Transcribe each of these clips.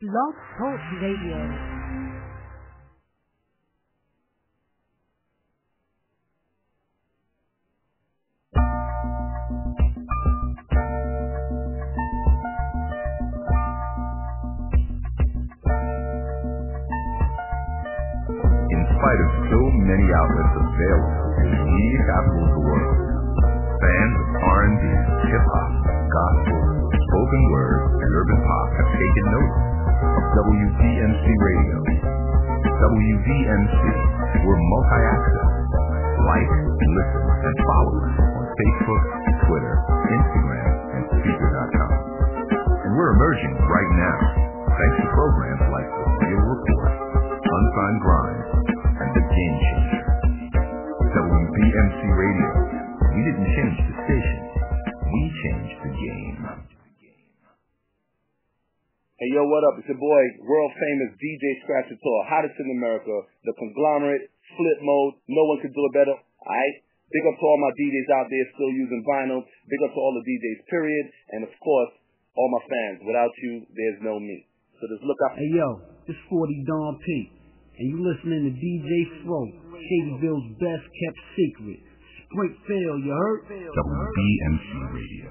Blog Talk Radio. In spite of so many outlets available media capital of the world, fans of R&B, hip-hop, gospel, spoken word, and urban pop have taken note WBMC Radio. WBMC, we're multi-access. Like, listen, and follow us on Facebook, Twitter, Instagram, and Spreaker.com. And we're emerging right now, thanks to programs like The Real Report, Unsigned Grind, and The Game Changer. WBMC Radio. We didn't change the station. Yo, what up? It's your boy, world famous DJ Scratchator, hottest in America, the conglomerate, flip mode, no one could do it better. Alright? Big up to all my DJs out there still using vinyl. Big up to all the DJs, period. And of course, all my fans. Without you, there's no me. So just look out. Hey yo, it's 40 Don P. And you listening to DJ Fro, Shadyville's best kept secret. Springfield, you heard? WBMC Radio.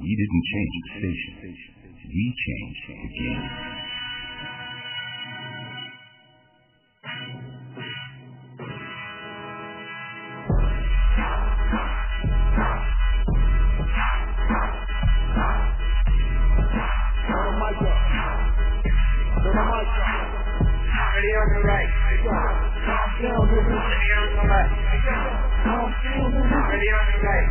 We didn't change the station. We changed the game. Ready on the right. Ready on the left. Ready on the right.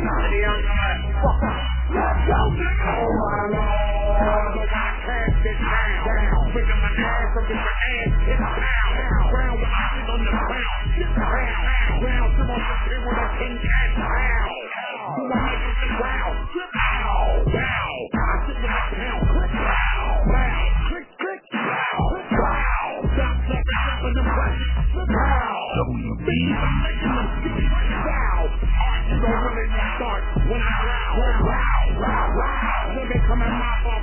Ready on the left. Oh my lord, my ass pound. Really start when I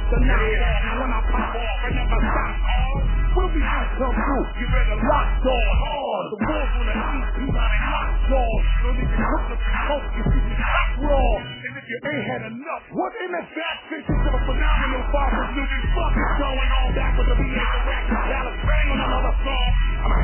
the night. When I pop off, I never stop. We'll be out come through. You better lock door hard. The wolves on the east, you got a lock door. So they can cook and coke you see the top raw. And if you ain't had enough, what in the fat fish is a phenomenal father's new this fucking going on back with the VA direct. Dallas bang on another song. I'm a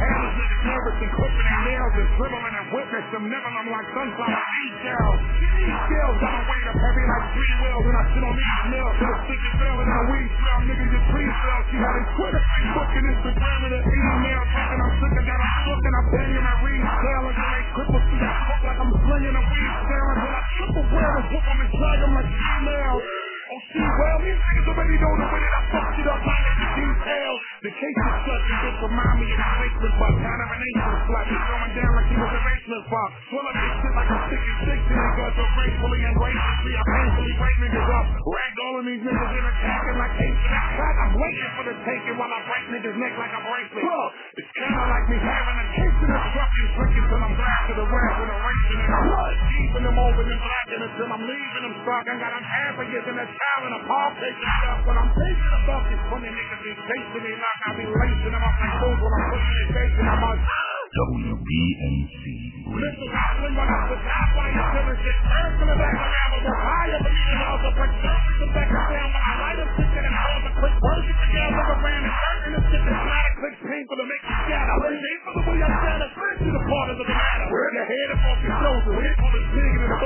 nervous and clipping their nails and dribbling and whipping some nibbling them like sunflower seed shells. These shells got a weight up heavy like three wheels and I sit on these mills to the sticky fell and I weed smell niggas just please sell. She having Twitter, Facebook and Instagram and an email talking I'm sick of that I'm shook and I'm banging my reed tail and they cripple see that fuck like I'm slinging a weed tail until I triple wear and whoop them and drag them like email. Well, these niggas already know the way that I fucked it up like the details. The case is such a bitch remind me of the. Kind of an angel slap me going down like he was a basement box. Swell up this shit like I'm sick and sick to niggas. So gracefully and graciously, I painfully break niggas up. Of these niggas in attacking like apes in track. I'm waiting for the taking while I break niggas' neck like a bracelet. Look, it's kind of like me having a case in a truck and drinking till I'm back to the rap with a racing in the blood. Keeping them over and blacking until I'm leaving them stuck. I got them averages in a child and a paw taking stuff. When I'm thinking about these funny niggas be chasing me like I be lacing them up like fools when I'm pushing and chasing them out. Line and the and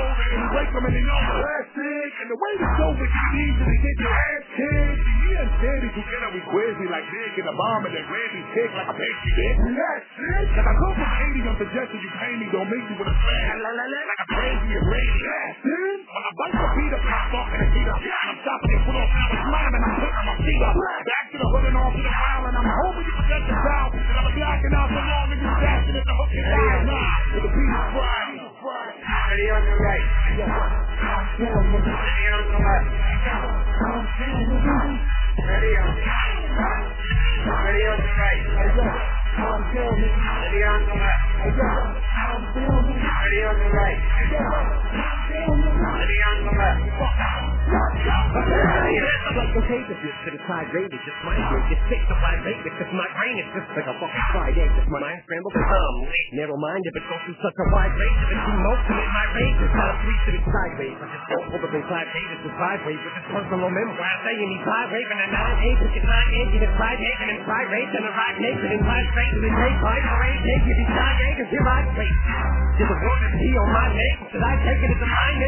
and and you way pig and and you and. And to you get your ass kicked. And like Nick in the bomb and then Randy kick like a baby dick. That's it. Come from Haiti, I'm suggesting you pay me, don't make me with a fan. La, la, la, like a crazy ass. Then, when I bite the beat up and I'm talking and beat up, I'm stopping and put on time and mine and I'm putting my feet up. Back to the hood and off to the pile and I'm hoping you forget the crowd. And I'm blacking out so long and you're dashing at the hook and die. Nah, with the beat is fried. Ready on the right. Ready on the left. Ready on the right. Ready on the left. Ready on the right. Ready on the left. Tape interview to the side rate, just my brain. It's it's. It's just like a fucking. Just my mind scrambled and I'm late. Narrow minded, but go through such a wide range of emotion in my rage. It's not a three to sideways. I just don't hold up in five pages to vibrate with this personal memoir. Saying he's high raving and nine eight, which is nine inch, and it's five making and five rage and a right naked and five straight to the great five parade. Take you beside Vegas, here I wait. Did the world be on my name? Should I take it as a mind? Time.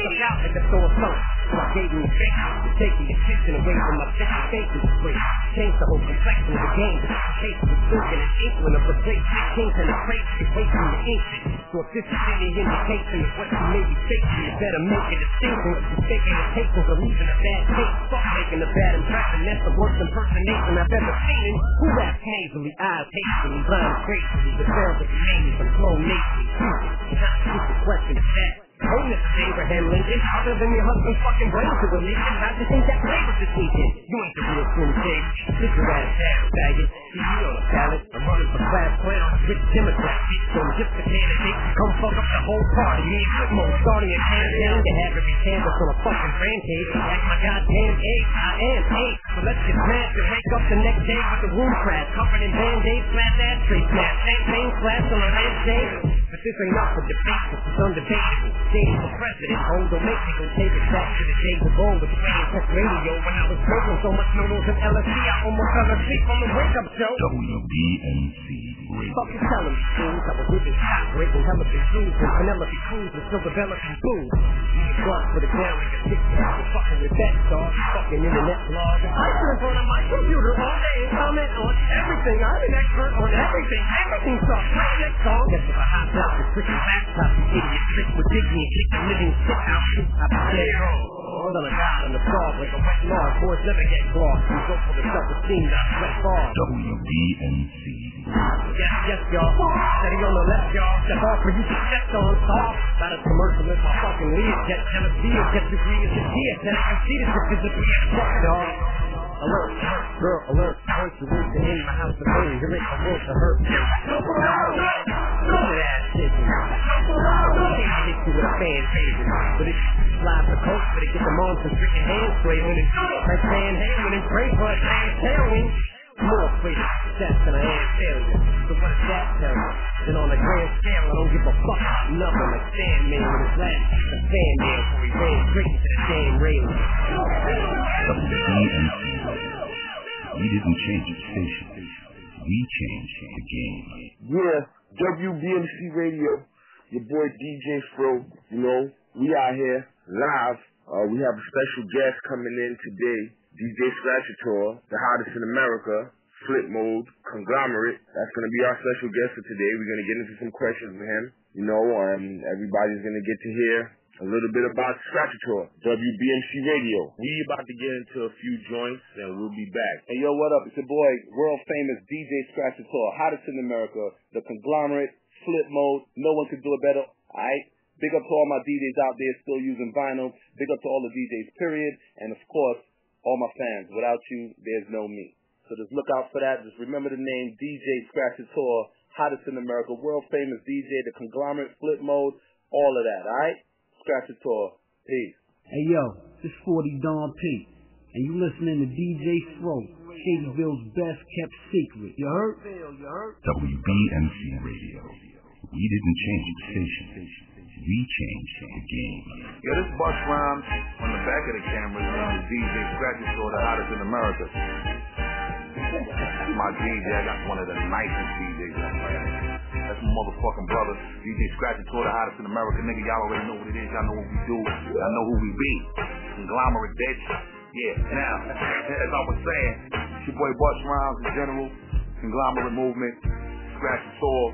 Look out the store. So I gave to take the attention away from my faces free. Change the whole complexion of the game. And of the the the ancient. So if this is any indication of what you may be facing, you better make a distinction. You're taking the takings or a bad taste. Making a bad impression. That's the worst impersonation I've ever seen. Who nasally, the sounds of. Not is that. Bonus Abraham Lincoln, other than your husband's fucking brain to a legion. How'd think that was this weekend? You ain't the real Slim Shady. Sit your ass down, faggot. You on a pallet. I'm running for class clown. With Democrat so I'm just a candidate. Come fuck up the whole party. Me and Whitmore starting a campaign to have every canvas on a fucking rampage. Like my goddamn egg, I am eight. So let's get smashed and wake up the next day with the room crash. Covered in band-aids, flat ashtray smash. Champagne flash on a lampshade. This ain't up for debate, is undebatable. Days for president, home don't make me go take it back to the days of old with tech radio when I was smoking so much noodles and LSD I almost fell asleep on the wake-up show. WBMC Radio. Fuck you telling me, fools. I was this hot breaking hella big shoes and Penelope Cruz was still developing. You just for the ground like a six You're fucking with that star, fucking internet blog. I sit in front of my computer all day and comment on everything. I'm an expert on everything. Everything sucks. Play next song. Guess if I hop out the freaking laptop, you idiot trick with Disney and kick the living shit out. I dead wrong. More than a god in the frog like a wet log. Boys never get glossed. You go for the self-esteem, not sweat bars. WBMC. Yes, yes, y'all. Steady on the left, y'all. Step off for you to step on stop. Not a commercialist, I fucking lead. Get jealousy or get degree as a kid. Then I can see physically a check, dog. Alert, girl, alert. Point you reach in my house of pain. You're making a world to hurt. Stupid ass shit. Can't hit you with a fan favorite. But it's slide the coat, but it get them on some freaking hand spray when it's like Van Halen and pray for a damn tailwind. More afraid of success than I am failure. So what does that tell you? Then on a grand scale, I don't give a fuck about nothing. Like Sandman with his last, the Sandman before he ran straight into the damn railing. We didn't change the station. We changed the game. Yeah, WBMC Radio, your boy DJ Fro, you know, we out here live. Uh, we have a special guest coming in today, DJ Scratchator, the hottest in America, Flip Mode, Conglomerate. That's going to be our special guest for today. We're going to get into some questions with him, you know, and everybody's going to get to hear a little bit about Scratchator, WBMC Radio. We about to get into a few joints, and we'll be back. Hey, yo, what up? It's your boy, world famous DJ Scratchator, hottest in America, the conglomerate, flip mode. No one could do it better. Alright? Big up to all my DJs out there still using vinyl. Big up to all the DJs, period. And of course, all my fans. Without you, there's no me. So just look out for that. Just remember the name DJ Scratchator, hottest in America, world famous DJ, the conglomerate, flip mode, all of that, alright? Scratchator. Peace. Hey yo, this 40 Don P. And you listening to DJ Fro, Shadyville's best kept secret. You heard? WBMC Radio. We didn't change the station. We changed the game. Yeah, this Busta Rhymes on the back of the camera is named DJ Scratchator, the hottest in America. My DJ, I got one of the nicest DJs on planet. That's my motherfucking brother, DJ Scratchator, the hottest in America. Nigga, y'all already know what it is. Y'all know what we do. Y'all know who we be. Conglomerate, bitch. Yeah, now, as I was saying, it's your boy Busta Rhymes in general, Conglomerate Movement, Scratchator,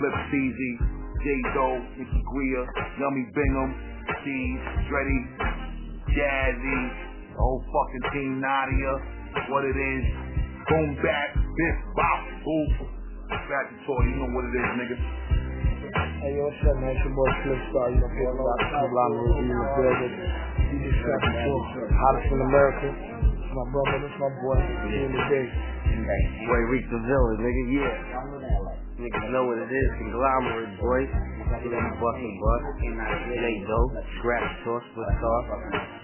Flip Steezy, J-Do, Nicky Guia, Yummy Bingham, Steve, Dreddy, Jazzy, the whole fucking team, Nadia, what it is, boom back, biff, bop, boop, Scratchator, you know what it is, nigga. Hey, yo, what's up, man? It's your boy Spliff Star. You know, Spliff Star, Conglomerate, in the building. DJ Scratchator, hottest in America. It's my brother, this my boy, in the day. Boy, reach the villain, nigga, yeah. Niggas know what it is, conglomerate, boy. You know, bustin' bust. Nate Doe, Scratch Sauce, Spliff Star.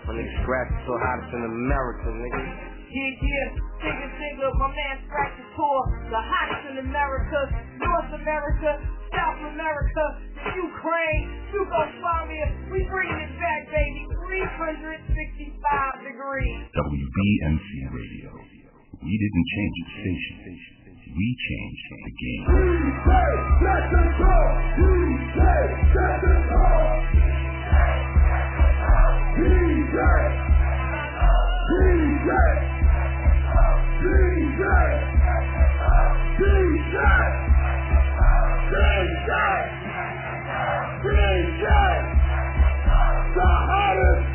My nigga Scratch so hottest in America, nigga. Yeah, yeah, Jigga Jigga, my man Scratchator, the hottest in America, North America, South America, Ukraine, Yugoslavia. We bringing it back, baby. 365 degrees. WBMC Radio. We didn't change the station. We changed the game. We take back control. We. DJ. DJ. DJ. DJ. DJ. The hottest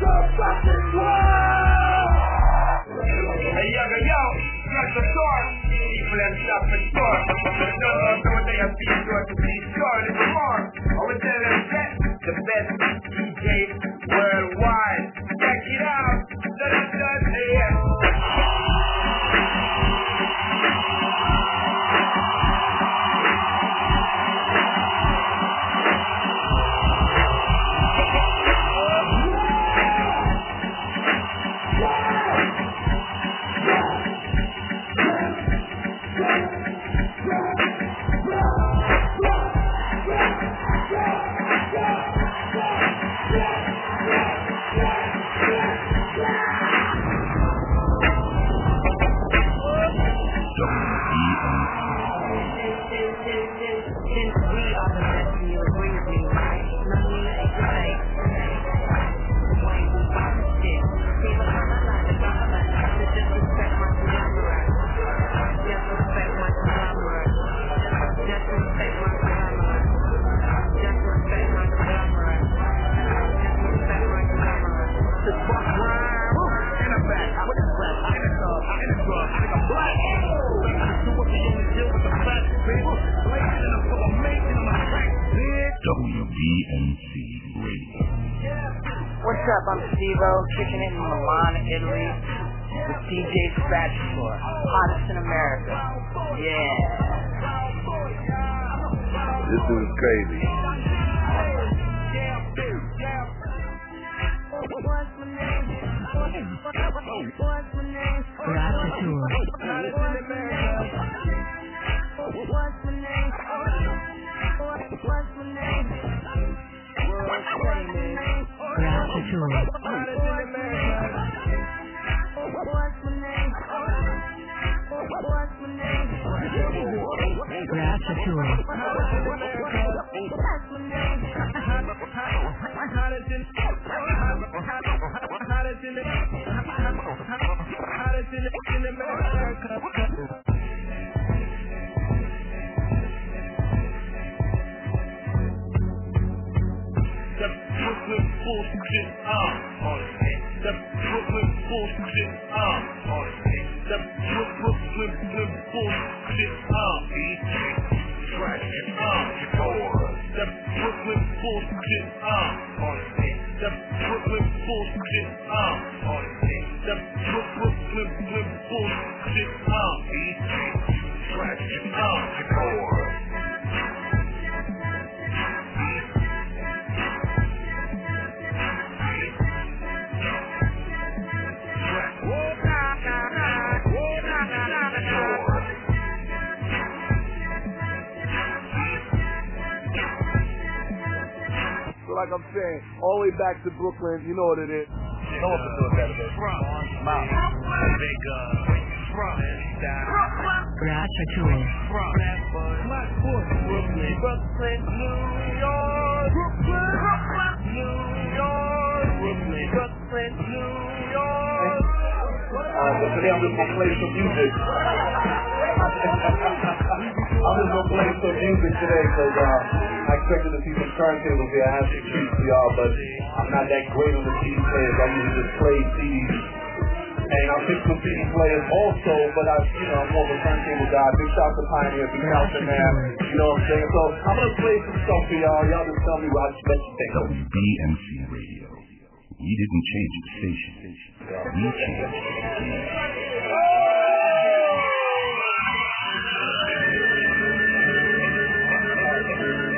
the fucking world! Hey, yo, yo, yo, that's the door. Shop the store. The door, so they have been sure to be to be more. Over there, that's that. The best DJ worldwide. Check it out. Da da da da. Since What's up? I'm Steve-O, kicking it in Milan, Italy, with DJ Scratch Tour, hottest in America. Yeah. This dude is crazy. The Bullshit up. The Brooklyn bullshit up. The Brooklyn Brooklyn bullshit up. Trash it up. The Brooklyn bullshit up. The Brooklyn bullshit up. The Brooklyn Brooklyn bullshit up. Trash it up. So like I'm saying, all the way back to Brooklyn, you know what it is. You know what to do better than Mouth. Big, uh, front, down. Gratitude. Front. Brooklyn. Brooklyn, New York. Brooklyn. New York. Brooklyn. Brooklyn, New York. Uh, but today I'm just gonna play some music. I'm just gonna play some music today because uh, I expected to see some turntables here. I have some treats for y'all, but I'm not that great on the CD players. I usually just play CDs. And I picked some CD players also, but I, you know, I'm more of a turntable guy. Big shout out to Pioneer, big shout out to Man. You know what I'm saying? So I'm gonna play some stuff for y'all. Y'all just tell me what you think. WBMC Radio. We didn't change the station. We changed the game. Thank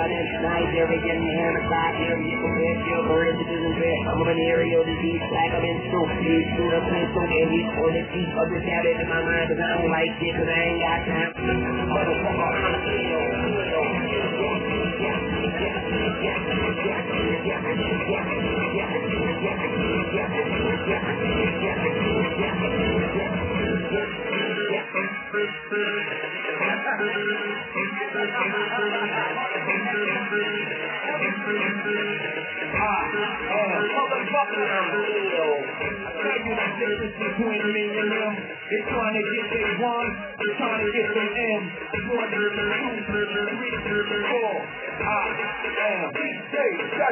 about it. Nice here, we getting here, the here, you can wear your birds, it isn't fair. I'm of an disease, lack of instinct. These suit up in suit, for the teeth of this habit in my mind, cause I don't like it, cause I ain't got time. Motherfucker, I'm a hero. Yeah. They're trying to get their one, they're trying to get their M. Four. I am DJ. I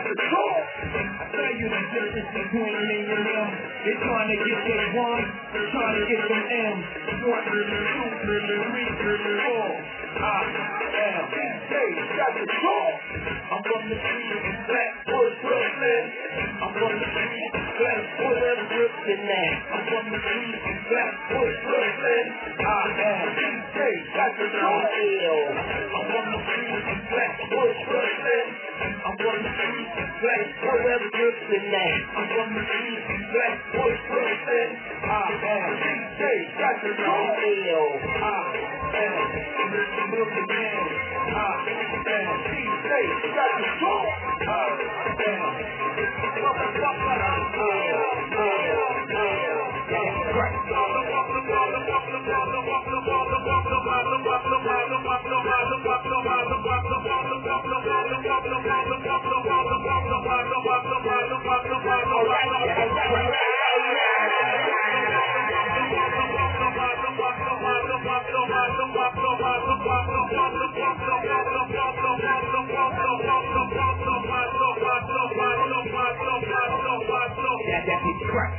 tell you the between me and them. They're trying to get one, they're trying to get M. One, two, three, four. I am DJ, got the call. I'm from the street, Blackwood, Brooklyn. I'm from the street, Blackwood, Brooklyn. I'm from the street, Blackwood, Brooklyn. I am DJ, got the Blackwood, Let's push. I want to see. Let's pull up just the. I want to the thing. I am DJ. That's the radio. I the movie man. I am DJ. The show. I am. Motherfucker. I am. I right. Right.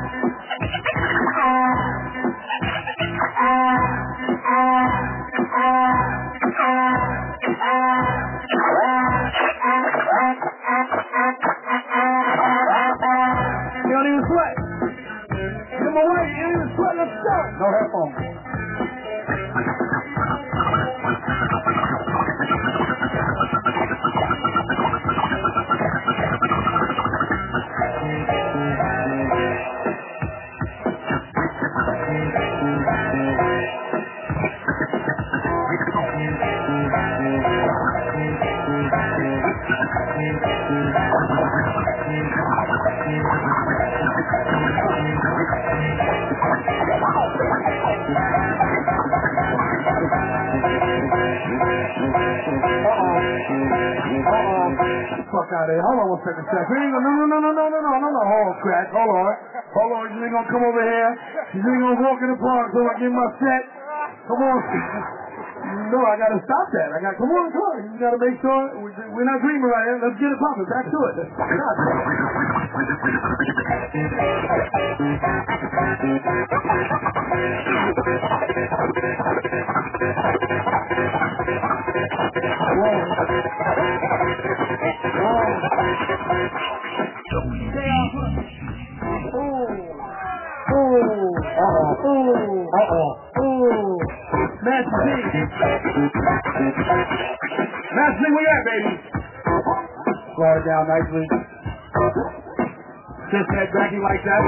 don't even sweat. Come away, you don't even sweat, let's go. No headphones. Fuck out of here. Hold on one second, Chef. You ain't gonna, no, no, no, no, no, no, no, no, hold on, crack. Hold on. Hold on. You ain't gonna come over here. You ain't gonna walk in the park so I get my set. Come on. No, I gotta stop that. I got, come on, come on. You gotta make sure we- we're not dreaming right here. Let's get it popping. Back to it. Ooh. Uh-oh. Uh-oh. Ooh. Master G. Master G, where you at, baby? Slide it down nicely. Just head backing like that.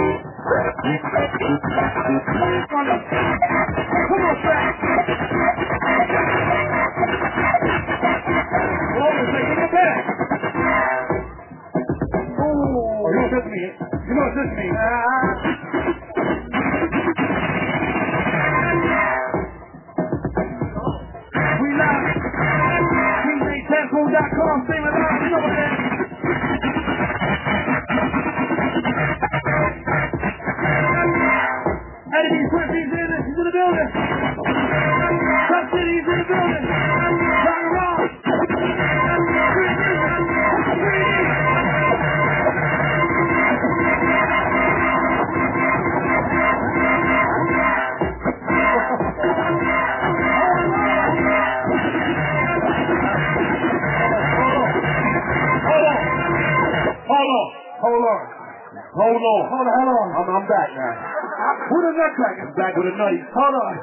Come on, Come on, second. Get back. Oh, you know it's just me. You know it's just me. Ah. out. DJTechmo.com, sing it out. On. Hold on. Hold on. I'm, I'm back now. Who the nutcracker? I'm back with a nutty. Hold on.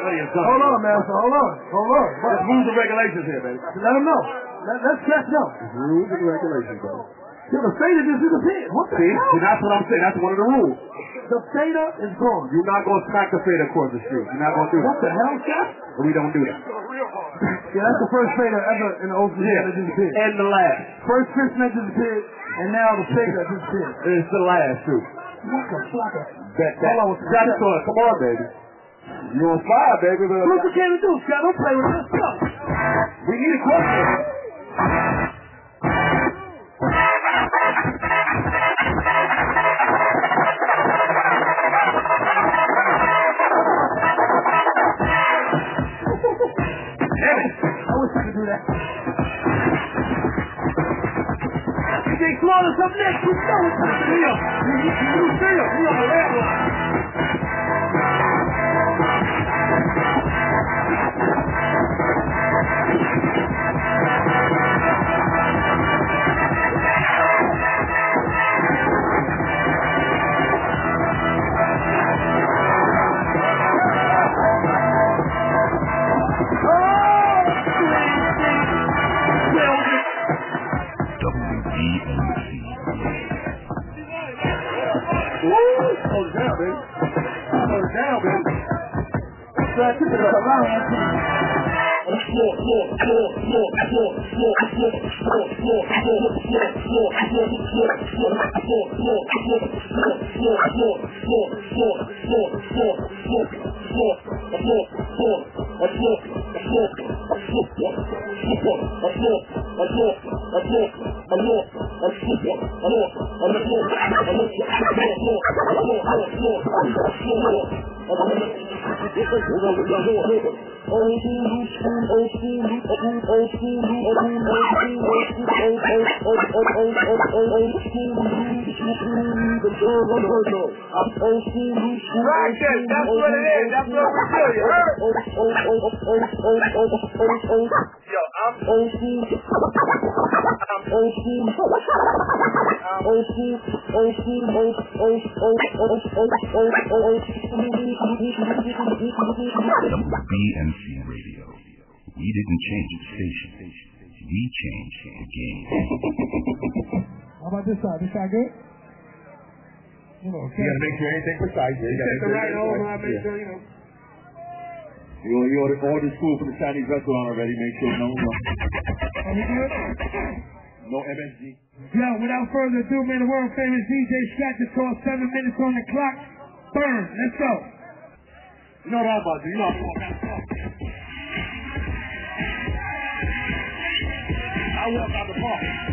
Nutty is done. Hold on, master. Hold on. Hold on. There's rules and regulations here, baby. Let him know. Let, let's catch know. Rules and regulations, baby. Yeah, the Theta just disappeared. What the See? hell? See, that's what I'm saying. That's one of the rules. The Theta is gone. You're not going to smack the fade across the street. You're not going to do What that. the hell, Chef? We don't do that. Yeah, that's the first Theta ever in the ocean Yeah. that disappeared. And the last. First fish that disappeared, and now the Theta disappeared. It's the last, too. Waka flocka. Bet that. Hold on, That's on. Come on, baby. You on fire, baby. but- What you to do, Scott? Don't play with us. Go. We need a question. I wish I could do that. DJ Flawless up next. You know time to Leo. You, you, you, Leo. You on the red line. Hold it down, baby. Hold down, baby. So it up around. Yo, I'm old school. I'm old school. I'm old school. Old school. Old, old, old, old, old, old, old, WBMC Radio. We didn't change the station. We changed the game. How about this side? This side good? You know, You gotta make sure everything precise. You gotta Set the right make sure I make sure, you know. You you ordered ordered food from the Chinese restaurant already. Make sure no good? No MSG. Yo, without further ado, man, the world famous DJ Scratch is called seven minutes on the clock. Burn. Let's go. You know what I'm about to do. You know I'm about to I walk out the park.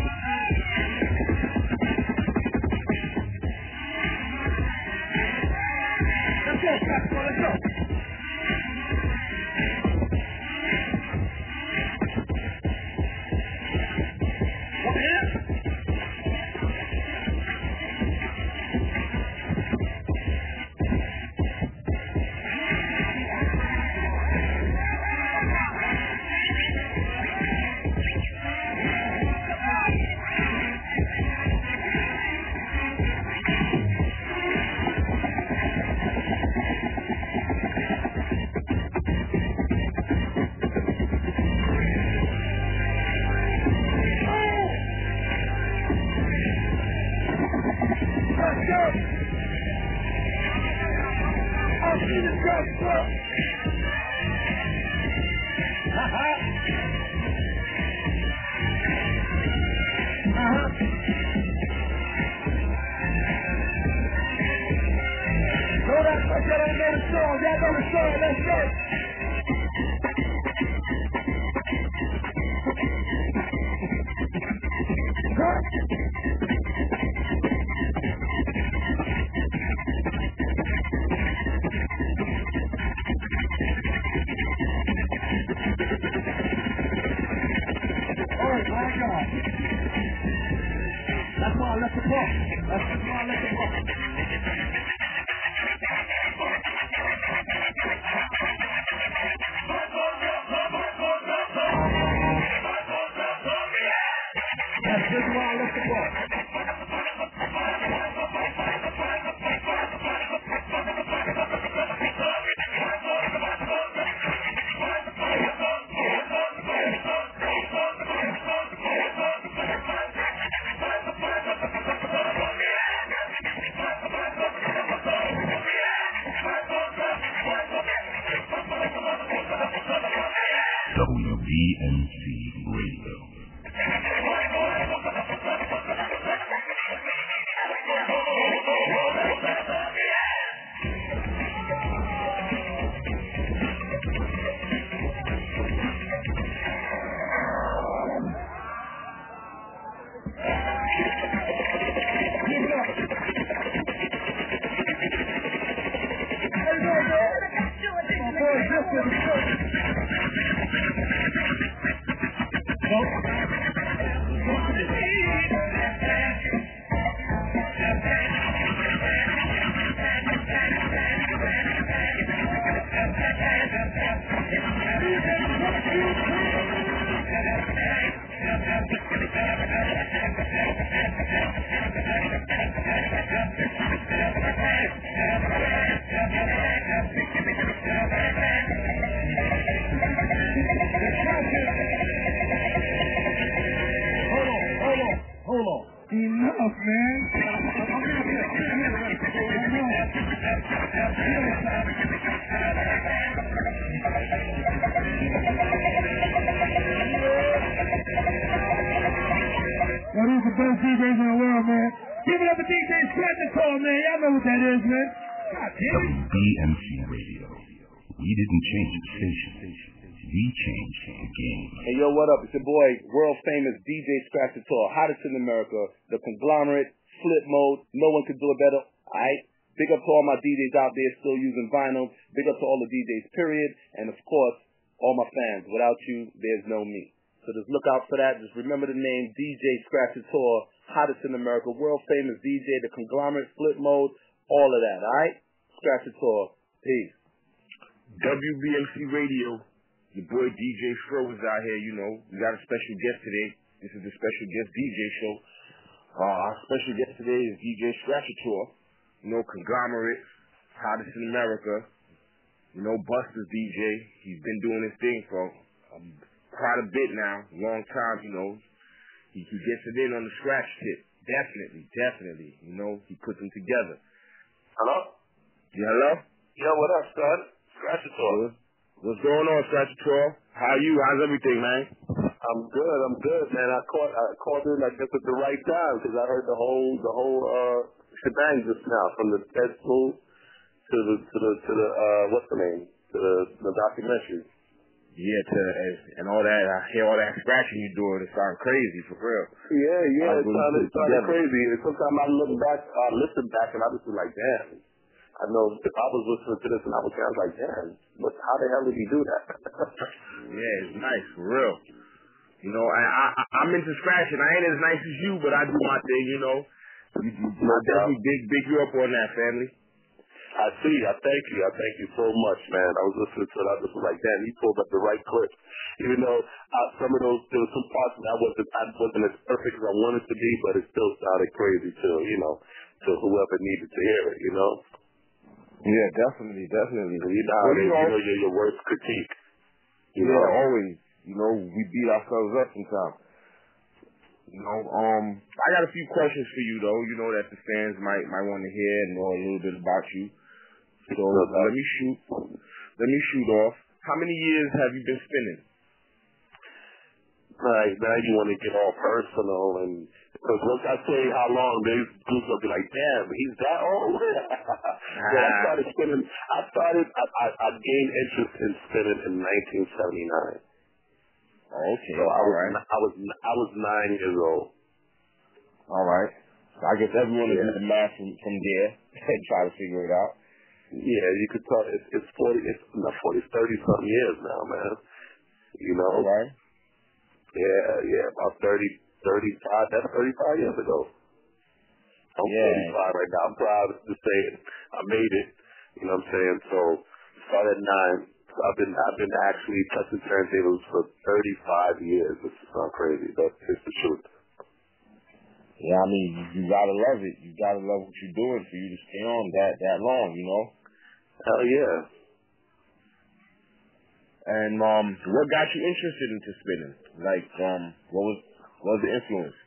الصح الصح الصح DJs out there still using vinyl. Big up to all the DJs, period. And of course, all my fans. Without you, there's no me. So just look out for that. Just remember the name DJ Scratchator, hottest in America, world famous DJ, the conglomerate, flip mode, all of that. Alright? Scratchator. Peace. WBMC Radio. Your boy DJ Fro is out here, you know. We got a special guest today. This is the special guest DJ show. Uh, our special guest today is DJ Scratchator. You know, conglomerate, hottest in America. You know, Busta's DJ. He's been doing his thing for um, quite a bit now, long time, you know. He, he gets it in on the scratch tip. Definitely, definitely. You know, he puts them together. Hello? Yeah, hello? Yo, what up, son? Scratchator. What's going on, Scratchator? How are you? How's everything, man? I'm good. I'm good, man. I caught I called in I guess at the right time because I heard the whole the whole uh shebang just now from the Ted Smooth to the to the to the uh what's the name to the the documentary. Yeah, to and, and all that. I hear all that scratching you doing. It sounds crazy for real. Yeah, yeah. It sounded, it sounded crazy. And sometimes I look back, I listen back, and I just be like, damn. I know if I was listening to this and I was, I was like, damn, what, how the hell did he do that? Yeah, it's nice for real. You know, I, I I'm into scratching. I ain't as nice as you, but I do my thing. You know, you, you, I definitely big big you up on that family. I see. I thank you. I thank you so much, man. I was listening to it. I was like, damn, he pulled up the right clip. Even though uh, some of those, there were some parts that I wasn't, I wasn't as perfect as I wanted to be, but it still sounded crazy to, you know, to whoever needed to hear it, you know? Yeah, definitely, definitely. You know Well, you know- you know, your, your worst critique. You yeah, know? always. You know, we beat ourselves up sometimes. You know, um, I got a few questions for you though. You know that the fans might might want to hear and know a little bit about you. So let me shoot. Let me shoot off. How many years have you been spinning? Right, now you want to get all personal and because once I say how long, they groups will be like, damn, he's that old. but I started ah. spinning. I started. I, I, I gained interest in spinning in 1979. Okay, So I was right. I was I was nine years old. All right. So I guess everyone Yeah. do the math from, from there and try to figure it out. Yeah, you could tell it's it's forty it's not forty, it's thirty something years now, man. You know? Right. Yeah, yeah, about thirty, thirty-five. That's thirty-five years ago. I'm Yeah. 45 right now. I'm proud to say it. I made it. You know what I'm saying? So started at nine. I've been I've been actually touching turntables for 35 years. This sounds crazy, but it's the truth. Yeah, I mean, you, you gotta love it. You gotta love what you're doing for you to stay on that that long, you know. Hell yeah. And um, what got you interested into spinning? Like, um, what was what was the influence?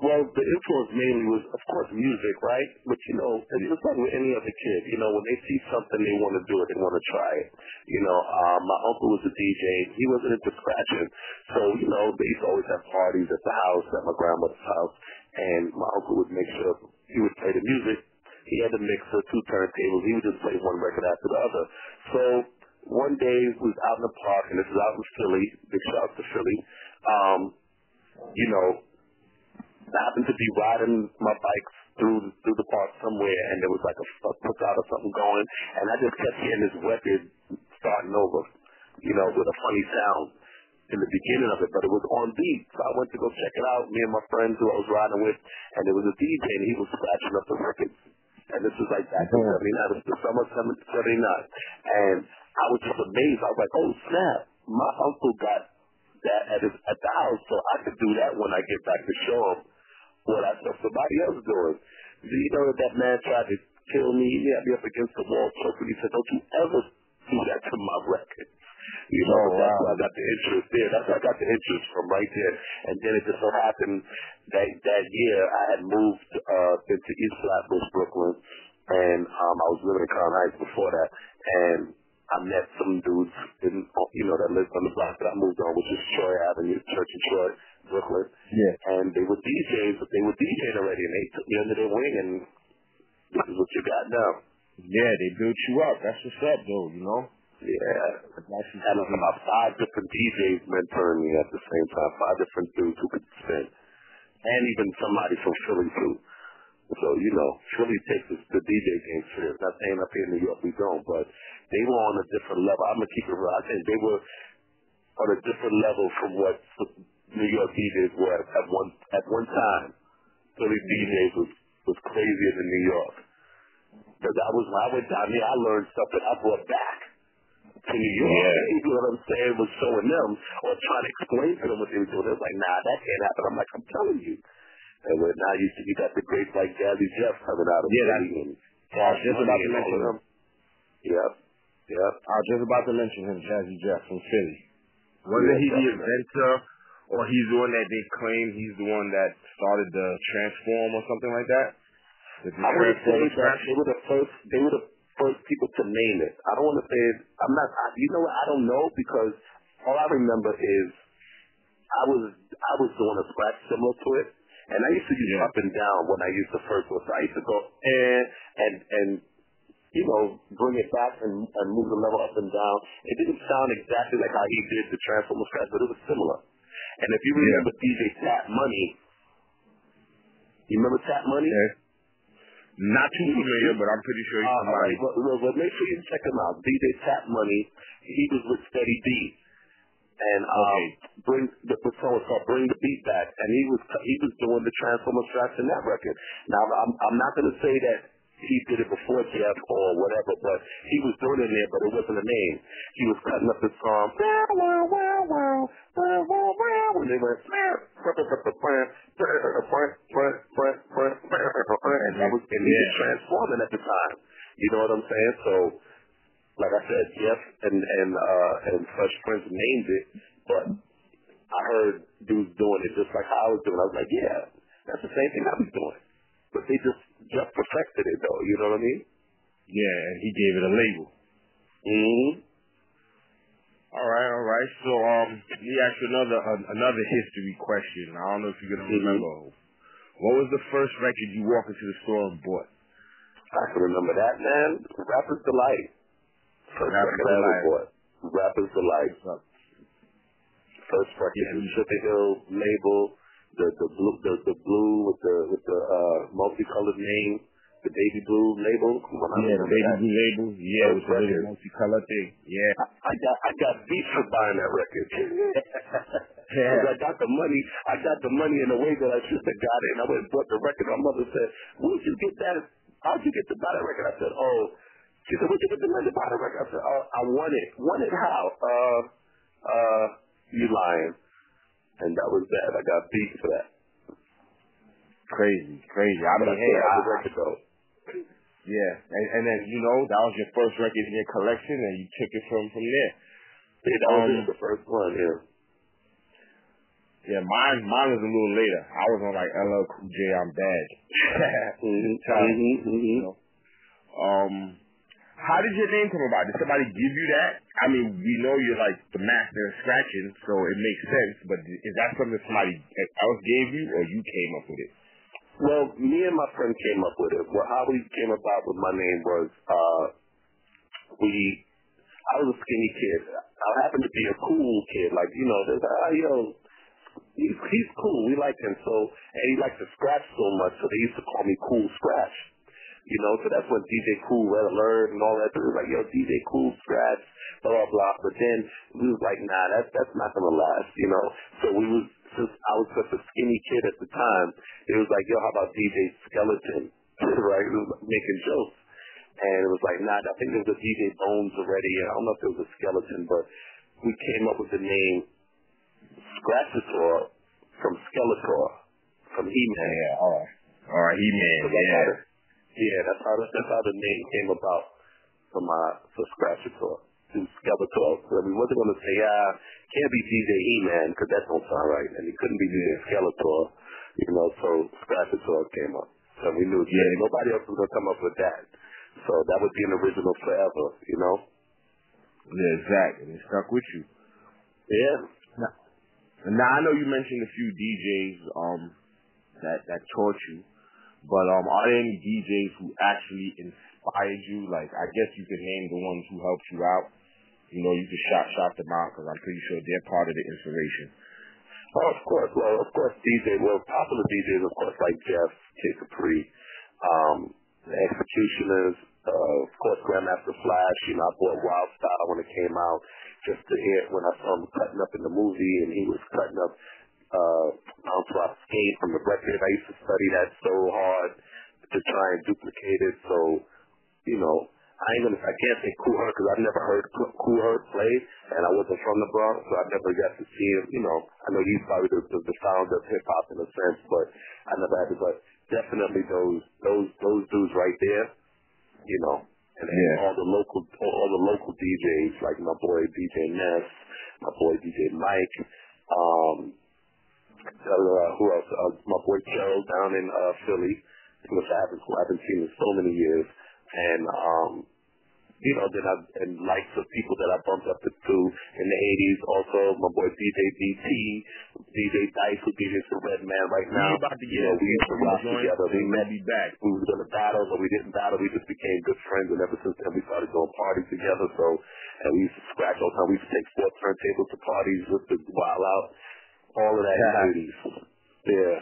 Well, the influence mainly was, of course, music, right? But you know, it's like with any other kid. You know, when they see something, they want to do it. They want to try it. You know, um, my uncle was a DJ. He wasn't into scratching, so you know, they used to always have parties at the house, at my grandmother's house, and my uncle would make sure he would play the music. He had a mixer, two turntables. He would just play one record after the other. So one day we was out in the park, and this is out in Philly. Big shout out to Philly. Um, you know, I happened to be riding my bike through through the park somewhere, and there was like a, a cookout or something going, and I just kept hearing this record starting over, you know, with a funny sound in the beginning of it, but it was on beat. So I went to go check it out. Me and my friends who I was riding with, and there was a DJ, and he was scratching up the records. And this was like back in '79. It was the summer of '79, and I was just amazed. I was like, "Oh snap! My uncle got that at his at the house, so I could do that when I get back to show him what I saw somebody else doing. Do you know that that man tried to kill me? He had me up against the wall, choking. He said, "Don't you ever do that to my record." You know, Oh, that's wow. where I got the interest there. That's where I got the interest from right there. And then it just so happened that that year I had moved uh into East Flatbush, Brooklyn, and um I was living in Crown Heights before that, and I met some dudes in you know that lived on the block that I moved on, which is Troy Avenue, Church and Troy, Brooklyn. Yeah. And they were DJs, but they were DJing already, and they took me under their wing, and this is what you got now. Yeah, they built you up. That's what's up, though. You know. Yeah. That's what's had about five different DJs mentoring me at the same time, five different dudes who could spin. And even somebody from Philly too. So, you know, Philly takes the, DJ game serious. Not saying up here in New York we don't, but they were on a different level. I'm gonna keep it real. I think they were on a different level from what New York DJs were at, one at one time. Philly DJs was was crazier than New York. Because I was I went down there, I learned stuff that I brought back to New York. Yeah. You know what I'm saying? Was showing them or trying to explain to them what they were doing. They was like, nah, that can't happen. I'm like, I'm telling you. And when now you see you got the greats like Jazzy Jeff coming out of Yeah, Philly that's- and I was just about to mention him. Yep. Yep. I was just about to mention him, Jazzy Jeff from Philly. Wasn't Yeah, he the inventor, or he's the one that they claim he's the one that started the transform or something like that? The, the I would say transform that they were the first. They were the first people to name it. I don't want to say. I'm not. I, you know what? I don't know because all I remember is I was I was doing a scratch similar to it, and I used to use up and down when I used the first one. So I used to go and and and you know bring it back and and move the level up and down. It didn't sound exactly like how he did the transformer scratch, but it was similar. And if you remember DJ Tat Money, you remember Tat Money? Not too familiar, but I'm pretty sure he's somebody. right, but, but make sure you check him out. DJ Tat Money. He was with Steady B. And um, bring the, the song was called "Bring the Beat Back," and he was he was doing the Transformer tracks in that record. Now I'm I'm not going to say that he did it before Jeff or whatever, but he was doing it there, but it wasn't a name. He was cutting up the song. Wow, wow, wow, wow, wow, wow, wow, when they went. Front front front front and that was and he was transforming at the time. You know what I'm saying? So like I said, Jeff and and uh and Fresh Prince named it, but I heard dudes doing it just like how I was doing. I was like, yeah, that's the same thing I was doing. But they just Jeff perfected it though. You know what I mean? Yeah, and he gave it a label. Mm-hmm. All right, all right. So um, let me ask you another uh, another history question. I don't know if you're gonna Mm-hmm. remember. What was the first record you walked into the store and bought? I can remember that, man. Rapper's Delight. First Rapper's record I ever bought. Rapper's Delight. First record, the Sugar Hill label, the the blue the, the blue with the with the uh multicolored name, the baby blue label. I Yeah, the baby blue label. Yeah, with the little record. multicolor thing. Yeah. I got I got beat for buying that record. Because I got the money, I got the money in a way that I should have got it, and I went and bought the record. My mother said, "Where'd you get that? How'd you get to buy that record?" I said, "Oh." She said, "Where'd you get the money to buy the record?" I said, "Oh, I won it. Won it how? Uh, uh, you lying?" And that was that. I got beat for that. Crazy, crazy. I But mean, I hey, I, record though. yeah, and, and then you know that was your first record in your collection, and you took it from from there. Yeah, that was Um, it, the first one. Yeah. Yeah, mine mine was a little later. I was on like LL Cool J, I'm bad. Mhm, Time, mhm, mhm. you know. Um, how did your name come about? Did somebody give you that? I mean, we know you're like the master of scratching, so it makes sense. But is that something somebody else gave you, or you came up with it? Well, me and my friend came up with it. Well, how we came about with my name was uh, we. I was a skinny kid. I happened to be a cool kid, like you know, there's ah, yo, he's he's cool. We like him so, and he likes to scratch so much, so they used to call me Cool Scratch. You know, so that's when DJ Cool Red Alert and all that. It was like, yo, DJ Cool Scratch, blah blah blah. But then we was like, nah, that's that's not gonna last. You know, so we was since I was such a skinny kid at the time, it was like, yo, how about DJ Skeleton? right? It was like making jokes. And it was like, nah, I think there was a DJ Bones already. I don't know if there was a skeleton, but we came up with the name Scratchator from Skeletor, from He-Man. Yeah, all right, all right, He-Man. Yeah, yeah, that's how that's how the name came about for my for Scratchator to Skeletor. So we wasn't gonna say, ah, can't be DJ He-Man because that don't sound right, and he couldn't be DJ Skeletor, you know. So Scratchator came up. So we knew, yeah, nobody else was gonna come up with that. So that would be an original forever, you know. yeah, exactly. And it stuck with you. Yeah. Now, now I know you mentioned a few DJs um that that taught you, but um are there any DJs who actually inspired you? Like I guess you could name the ones who helped you out. You know, you could shout shout them out because I'm pretty sure they're part of the inspiration. Oh, of course. Well, of course, DJ. Well, popular DJs, of course, like Jeff, Kid Capri, um, the X-Ecutioners, uh, of course, Grandmaster Flash. You know, I bought Wild Style when it came out, just to hear when I saw him cutting up in the movie, and he was cutting up uh, Mount Rock Skate from the record. I used to study that so hard to try and duplicate it. So, you know, I ain't gonna, I can't say Kool Herc because I've never heard Kool Herc play, and I wasn't from the Bronx, so I never got to see him. You know, I know he's probably the, the, the founder of hip hop in a sense, but I never had to. But definitely those those those dudes right there, you know, and, and Yeah. all the local all, all the local DJs like my boy DJ Ness, my boy DJ Mike, um, uh, who else? Uh, my boy Joe down in uh, Philly, which I haven't who I haven't seen in so many years, and um, you know, then I and likes of people that I bumped up to in the '80s. Also, my boy DJ DT, DJ Dice, who DJs for Redman right We now. about to you get know, we used to rock together. We met. be back. We was gonna battle, but we didn't battle. We just became good friends, and ever since then we started going parties together. So, and we used to scratch all the time. We used to take four turntables to parties just to wild out. All of that the '80s. Yeah,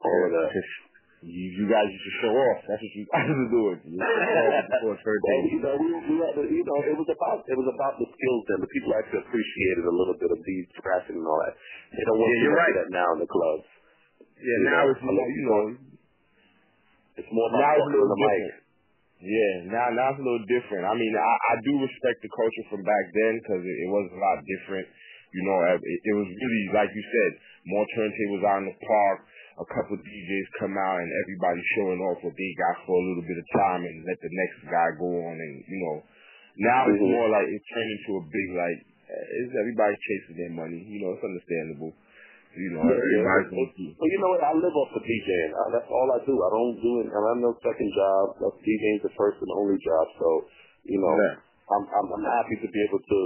all of that. You, you guys used to show off. That's what you guys were doing. You used to show off before Well, you know, we, we had to, you know, it was about it was about the skills then. The people actually appreciated a little bit of bead scratching and all that. They don't want Yeah, too you're right. that now in the clubs. Yeah, You now know, it's more, you know, It's more about now it's a little the different. Yeah, now now it's a little different. I mean, I, I do respect the culture from back then because it, it was a lot different. You know, it, it was really like you said, more turntables out in the park. A couple of DJs come out and everybody showing off what they got for a little bit of time and let the next guy go on and you know. Now it's Mhm. more like it turned into a big like it's everybody chasing their money. You know, it's understandable. You know, Yeah, yeah. everybody's Well, well, you know what? I live off of DJing. Uh, that's all I do. I don't do it. And I'm no second job. DJing's the first and only job. So, you know, Yeah. I'm, I'm I'm happy to be able to,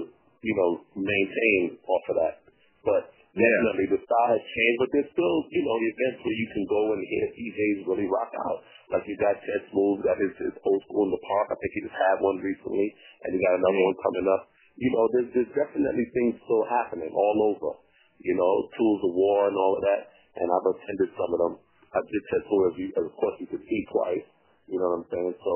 you know, maintain off of that. But Yeah. definitely the style has changed. But there's still, you know, events where you can go and hear DJs really rock out. Like you got Ted Smooth, got his, his old school in the park. I think he just had one recently, and he got another one coming up. You know, there's there's definitely things still happening all over you know, tools of war and all of that. And I've attended some of them. I did Ted Smooth, as, you, as of course you could see twice. You know what I'm saying? So,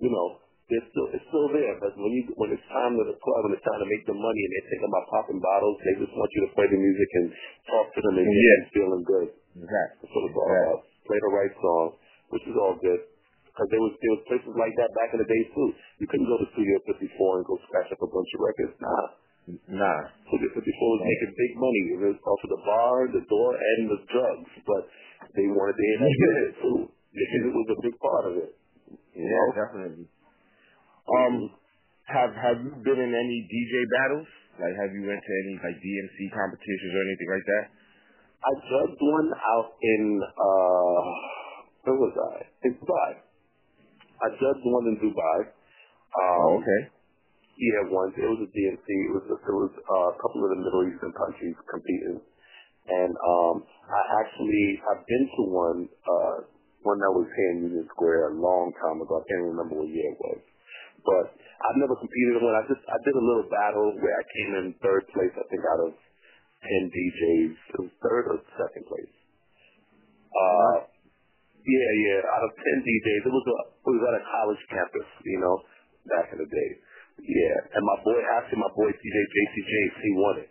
you know, they're still it's still there. But when you when it's time to the club and it's time to make the money and they're thinking about popping bottles, they just want you to play the music and talk to them and get them feeling good. Exactly. That's what it's all about. Play the right song, which is all good. Because there was there was places like that back in the day too. You couldn't go to Studio 54 and go scratch up a bunch of records. Nah. Nah. Studio 54 was making big money. It was off of the bar, the door, and the drugs. But they wanted to hear that too. Because it was a big part of it. Yeah, know? definitely. Um, have have you been in any DJ battles? Like, have you went to any like DMC competitions or anything like that? I judged one out in uh where was I? In Dubai. I judged one in Dubai. Um, Oh, okay. Yeah, once it was a DMC. It was it was uh, a couple of the Middle Eastern countries competing, and um, I actually I've been to one uh, one that was here in Union Square a long time ago. I can't remember what year it was, but I've never competed in one. I just I did a little battle where I came in third place. I think out of ten DJs, it was third or second place. Uh, yeah, yeah. Out of ten DJs, it was a it was at a college campus, you know, back in the day. Yeah, and my boy, actually, my boy DJ JC James, he won it.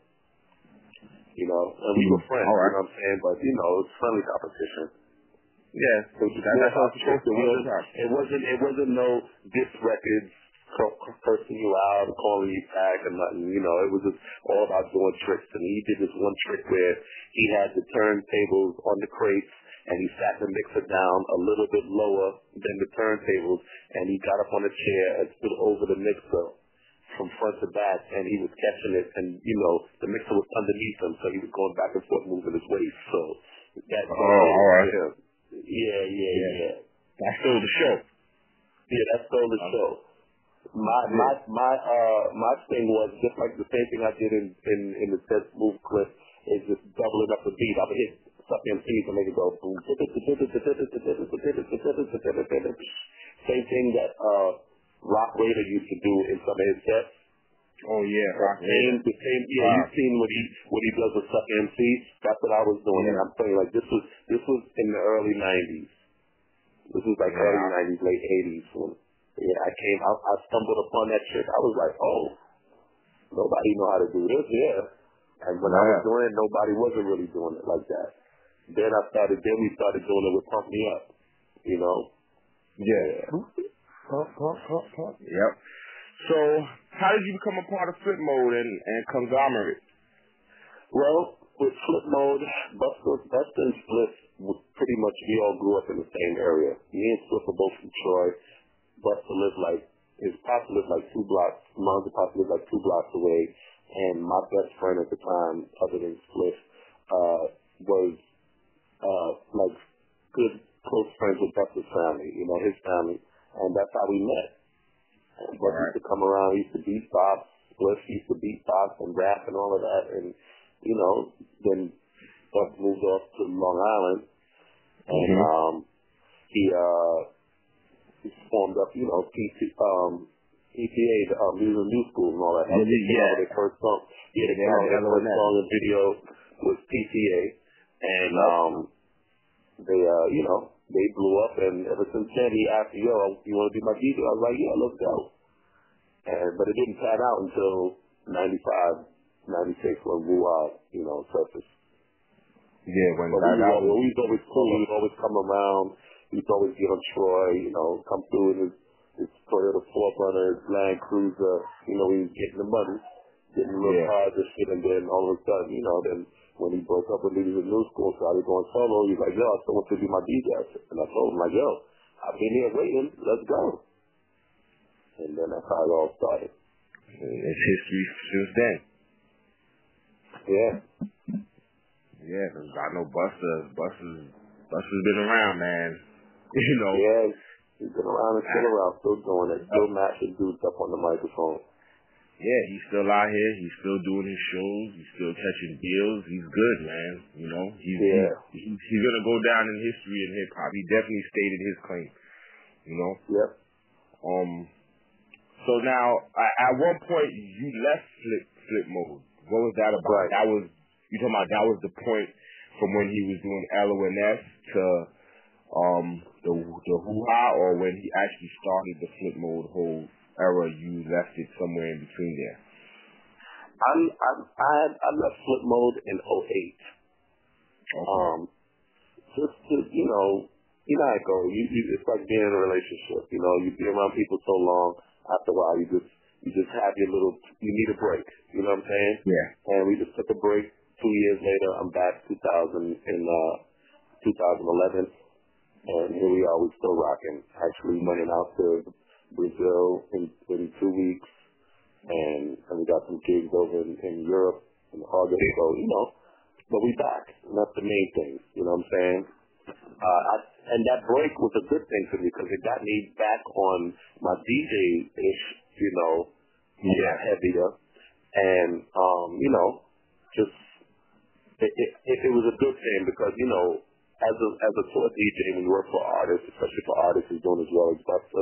You know, and we were friends. All right. You know what I'm saying? But you know, it's friendly competition. Yeah, It was just that, more that's what it's supposed to it be all the wasn't, it wasn't. It wasn't no diss records cu- cu- cursing you out, calling you back, and nothing. You know, it was just all about doing tricks. And he did this one trick where he had the turntables on the crates, and he sat the mixer down a little bit lower than the turntables, and he got up on a chair and stood over the mixer from front to back, and he was catching it, and you know, the mixer was underneath him, so he was going back and forth moving his waist. So that. Oh, all right. Yeah, yeah, yeah. yeah. That stole the show. Yeah, that stole the show. My my my uh my thing was just like the same thing I did in in, in the Ted Smooth clip is just doubling up the beat. I would hit suck MCs and make it go boom. Same thing that uh Rock Raida used to do in some of his sets. Oh yeah, same, Raida. the same, yeah, Wow. you've seen what he what he does with Suck MC. That's what I was doing, and I'm saying like this was this was in the early '90s. This was like Yeah. early '90s, late '80s when yeah I came out. I stumbled upon that shit. I was like, oh, nobody know how to do this, yeah. And when I was doing it, nobody wasn't really doing it like that. Then I started. Then we started doing it with Pump Me Up. You know. Yeah. Pump, pump, pump, pump. Yep. So, how did you become a part of Flipmode and, and Conglomerate? Well, with flip mode, Busta, Busta and w- pretty much we all grew up in the same area. Me and Spliff were both from Troy. Busta lived like, his pops lived like two blocks, mom's pops lived like two blocks away. And my best friend at the time, other than Spliff, uh, was, uh, like good, close friends with Busta's family, you know, his family. And that's how we met. And Busta used to come around, he used to beatbox, Spliff used to beatbox and rap and all of that. And you know, then Buck moved off to Long Island, and Mhm. um, he uh, he formed up, you know, PT, um, EPA, the um, Music New School and all that. Yeah, They yeah. Their first song, yeah, they came out their first song and video was PTA, and um, they, uh, you know, they blew up, and ever since then, he asked me, yo, you want to be my DJ? I was like, yeah, let's go. And but it didn't pan out until '95, '96 when Wu uh, you know, surfaced. Yeah, when But that, we, that was, always cool. He would always come around. He would always get on Troy, you know, come through in his, his Toyota 4Runner, his Land Cruiser. You know, he was getting the money, getting the little Yeah. cars and shit. And then all of a sudden, you know, then when he broke up with Leaders in New School, started going solo, he was like, yo, I still want to be my DJ. And I told him, like, yo, I've been here waiting. Let's go. And then that's how it all started. it's history since then. Yeah. Yeah, 'cause I know Busta, Busta's, Busta's been around, man. You know. Yeah, he's been around and still around, still doing it, still uh, matching dudes up on the microphone. Yeah, he's still out here. He's still doing his shows. He's still catching deals. He's good, man. You know, he's Yeah. he's, he's, he's gonna go down in history in hip hop. He definitely stated his claim. You know. Yep. Um. So now, I- at one point, you left flip Flipmode. What was that about? Right. That was you talking about? That was the point from when he was doing LONS to um the the hoo ha or when he actually started the Flipmode whole era, you left it somewhere in between there. I I I, I left Flipmode in 08. Um, just to you know, you know how it goes. You, you it's like being in a relationship. You know, you be around people so long. After a while, you just you just have your little. You need a break. You know what I'm saying? Yeah. And we just took a break. Two years later, I'm back 2000 in uh 2011, and here we are. We're still rocking. Actually, running out to Brazil in in two weeks, and and we got some gigs over in, in Europe in August. So you know, but we back, and that's the main thing. You know what I'm saying? Uh, I, and that break was a good thing for me because it got me back on my DJ ish, you know, yeah, heavier, and um, you know, just it, it, it, it was a good thing because you know, as a as a tour DJ, when you work for artists, especially for artists who's doing as well as Busta,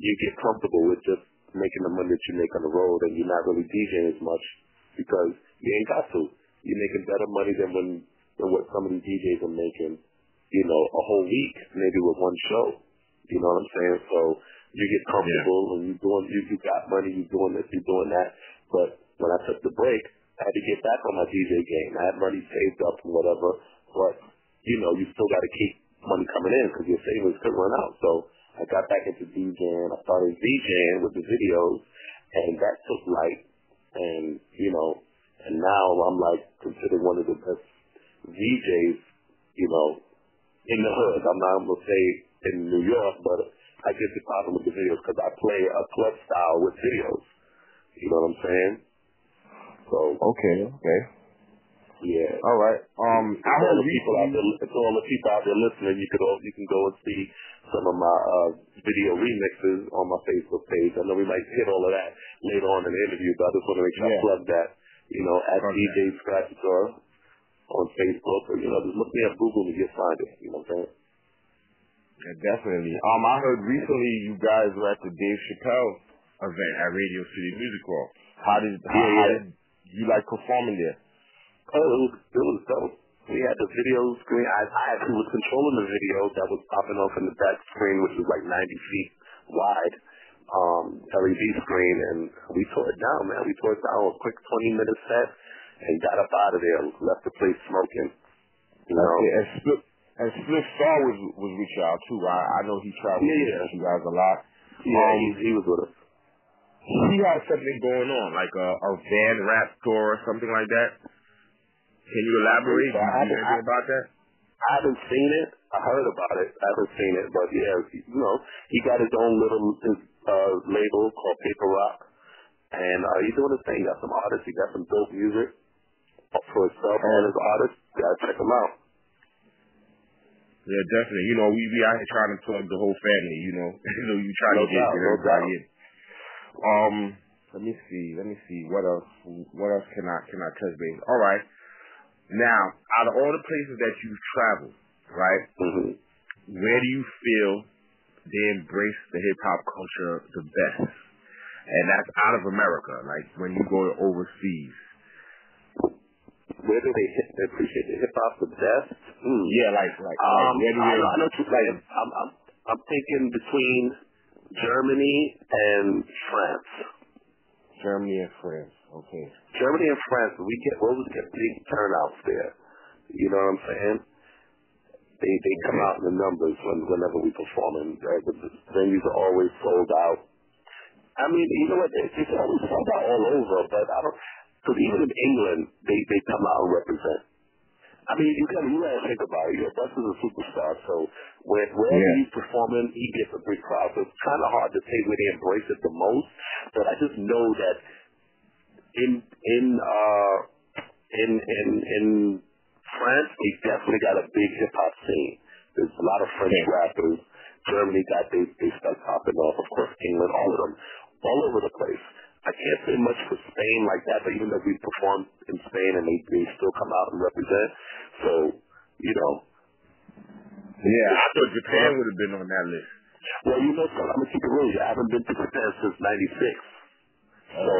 you get comfortable with just making the money that you make on the road, and you're not really DJing as much because you ain't got to. You're making better money than when than what some of these DJs are making you know, a whole week, maybe with one show. You know what I'm saying? So you get comfortable yeah. and you doing you you got money, you doing this, you doing that. But when I took the break, I had to get back on my DJ game. I had money saved up and whatever, but you know, you still got to keep money coming in because your savings could run out. So I got back into DJing. I started DJing with the videos, and that took light. And you know, and now I'm like considered one of the best VJs, you know, in the hood. I'm not gonna say in New York, but I get the problem with the videos because I play a club style with videos. You know what I'm saying? So okay, okay. Yeah. All right. Um, I heard the people out there. To all the people out there listening, you could all, you can go and see some of my uh, video remixes on my Facebook page. I know we might hit all of that later on in the interview, but I just want to make sure yeah. I plug that. You know, at okay. DJ Scratch on Facebook or, you know, just look me up Google and you'll find it. You know what I'm saying? Yeah, definitely. Um, I heard recently you guys were at the Dave Chappelle event at Radio City Music Hall. How did how, yeah, how did you like performing there? Oh, it was it was dope. We had the video screen. I, I actually was controlling the video that was popping off in the back screen, which was like 90 feet wide, um, LED screen, and we tore it down, man. We tore it down a quick 20 minute set and got up out of there, left the place smoking. You know? Okay, and Spliff, and Spliff Star was was with y'all too. I I know he traveled Yeah. with you guys a lot. Yeah, Um, he, he was with us. he had something going on, like a, a van rap tour or something like that. Can you elaborate? I you know anything about that? I haven't seen it. I heard about it. I haven't seen it, but yeah, you know, he got his own little his, uh, label called Paper Rock, and uh, he's doing his thing. Got some artists. He got some dope music for himself and his artists. Gotta check him out. Yeah, definitely. You know, we we out here trying to plug the whole family. You know, you know, you try No to get doubt, no everybody doubt. in. Um, let me see. Let me see. What else? What else can I can I touch base? All right. Now, out of all the places that you've traveled, right? Mm-hmm. Where do you feel they embrace the hip hop culture the best? And that's out of America. Like when you go overseas. Where do they hit? They appreciate the hip hop the best. Hmm. Yeah, like like, Um, like where do I, they? I know you're. I'm, I'm, I'm thinking between Germany and France. Germany and France. Okay. Germany and France, we get we always get big turnouts there. You know what I'm saying? They they come out in the numbers when whenever we perform, and uh, the the venues are always sold out. I mean, you know what? It's, it's always sold out all over, but I don't. Because even in England, they they come out and represent. I mean, you gotta you gotta think about it. Your Bus is a superstar, so when wherever Yeah. he's performing, he gets a big crowd. So it's kind of hard to say where they embrace it the most. But I just know that in in uh in in in France, they definitely got a big hip hop scene. There's a lot of French rappers. Germany got they they start popping off. Of course, England, all of them, all over the place. I can't say much for Spain like that, but even though we performed in Spain and they, they still come out and represent, so you know. Yeah, I thought Japan would have been on that list. Well, you know, son, I'm gonna keep it real. I haven't been to Japan since '96, so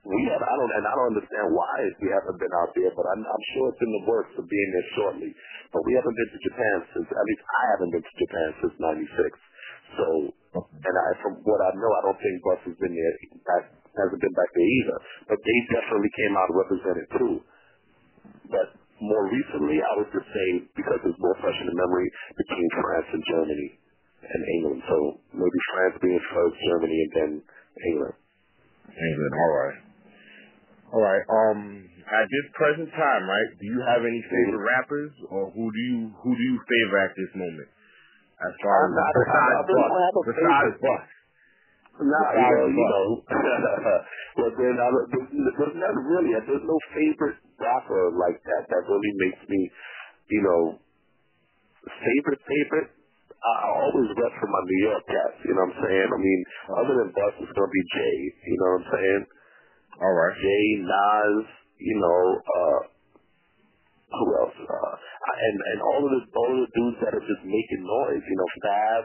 we have, I don't, and I don't understand why we haven't been out there, but I'm, I'm sure it's in the works of being there shortly. But we haven't been to Japan since, at least I haven't been to Japan since '96. So, and I, from what I know, I don't think Bus has been there, back, hasn't been back there either. But they definitely came out represented too. But more recently, I would just say, because it's more fresh in the memory, between France and Germany and England. So maybe France being first, Germany, and then England. England, all right. All right. Um, at this present time, right? Do you have any favorite rappers, or who do you who do you favor at this moment? As far as not- besides I don't Bus, have a besides. Bus. Nah, you know, you know. well, then I, don't- there's, not really. There's no favorite rapper like that that really makes me, you know, favorite favorite. I I always rep for my New York cats. You know what I'm saying? I mean, other than Bus, it's gonna be Jay. You know what I'm saying? All right. Jay, Nas. You know, uh, who else? Uh, and and all of the all of the dudes that are just making noise. You know, Fab.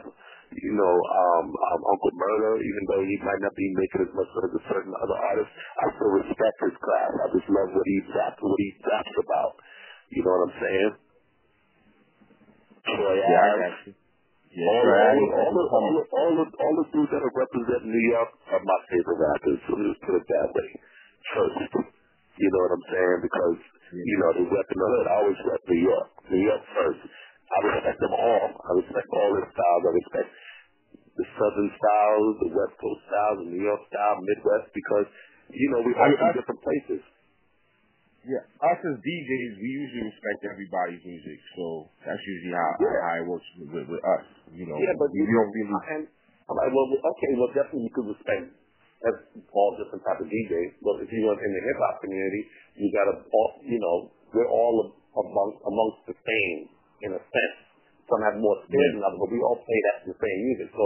You know, um, um, Uncle Murder. Even though he might not be making as much noise as certain other artists, I still respect his craft. I just love what he raps, what he raps about. You know what I'm saying? Troy Yeah, Ave. got you. Yeah, all, all, all, all, all, the, all the dudes that are representing New York are my favorite rappers. So let's put it that way. First, you know what I'm saying? Because you know they rep in the hood. I always rep New York. New York first. I respect them all. I respect all their styles. I respect the Southern styles, the West Coast styles, the New York style, Midwest, because you know we all from I- different places. Yeah, us as DJs, we usually respect everybody's music, so that's usually how, Yeah. how it works with, with, with us. You know, Yeah, but we, you, we don't really. And I'm like, well, okay, well, definitely you could respect that's all different type of DJs. But if you want in the hip hop community, you got to, you know, we're all amongst amongst the same in a sense. Some have more skill than others, but we all play that the same music. So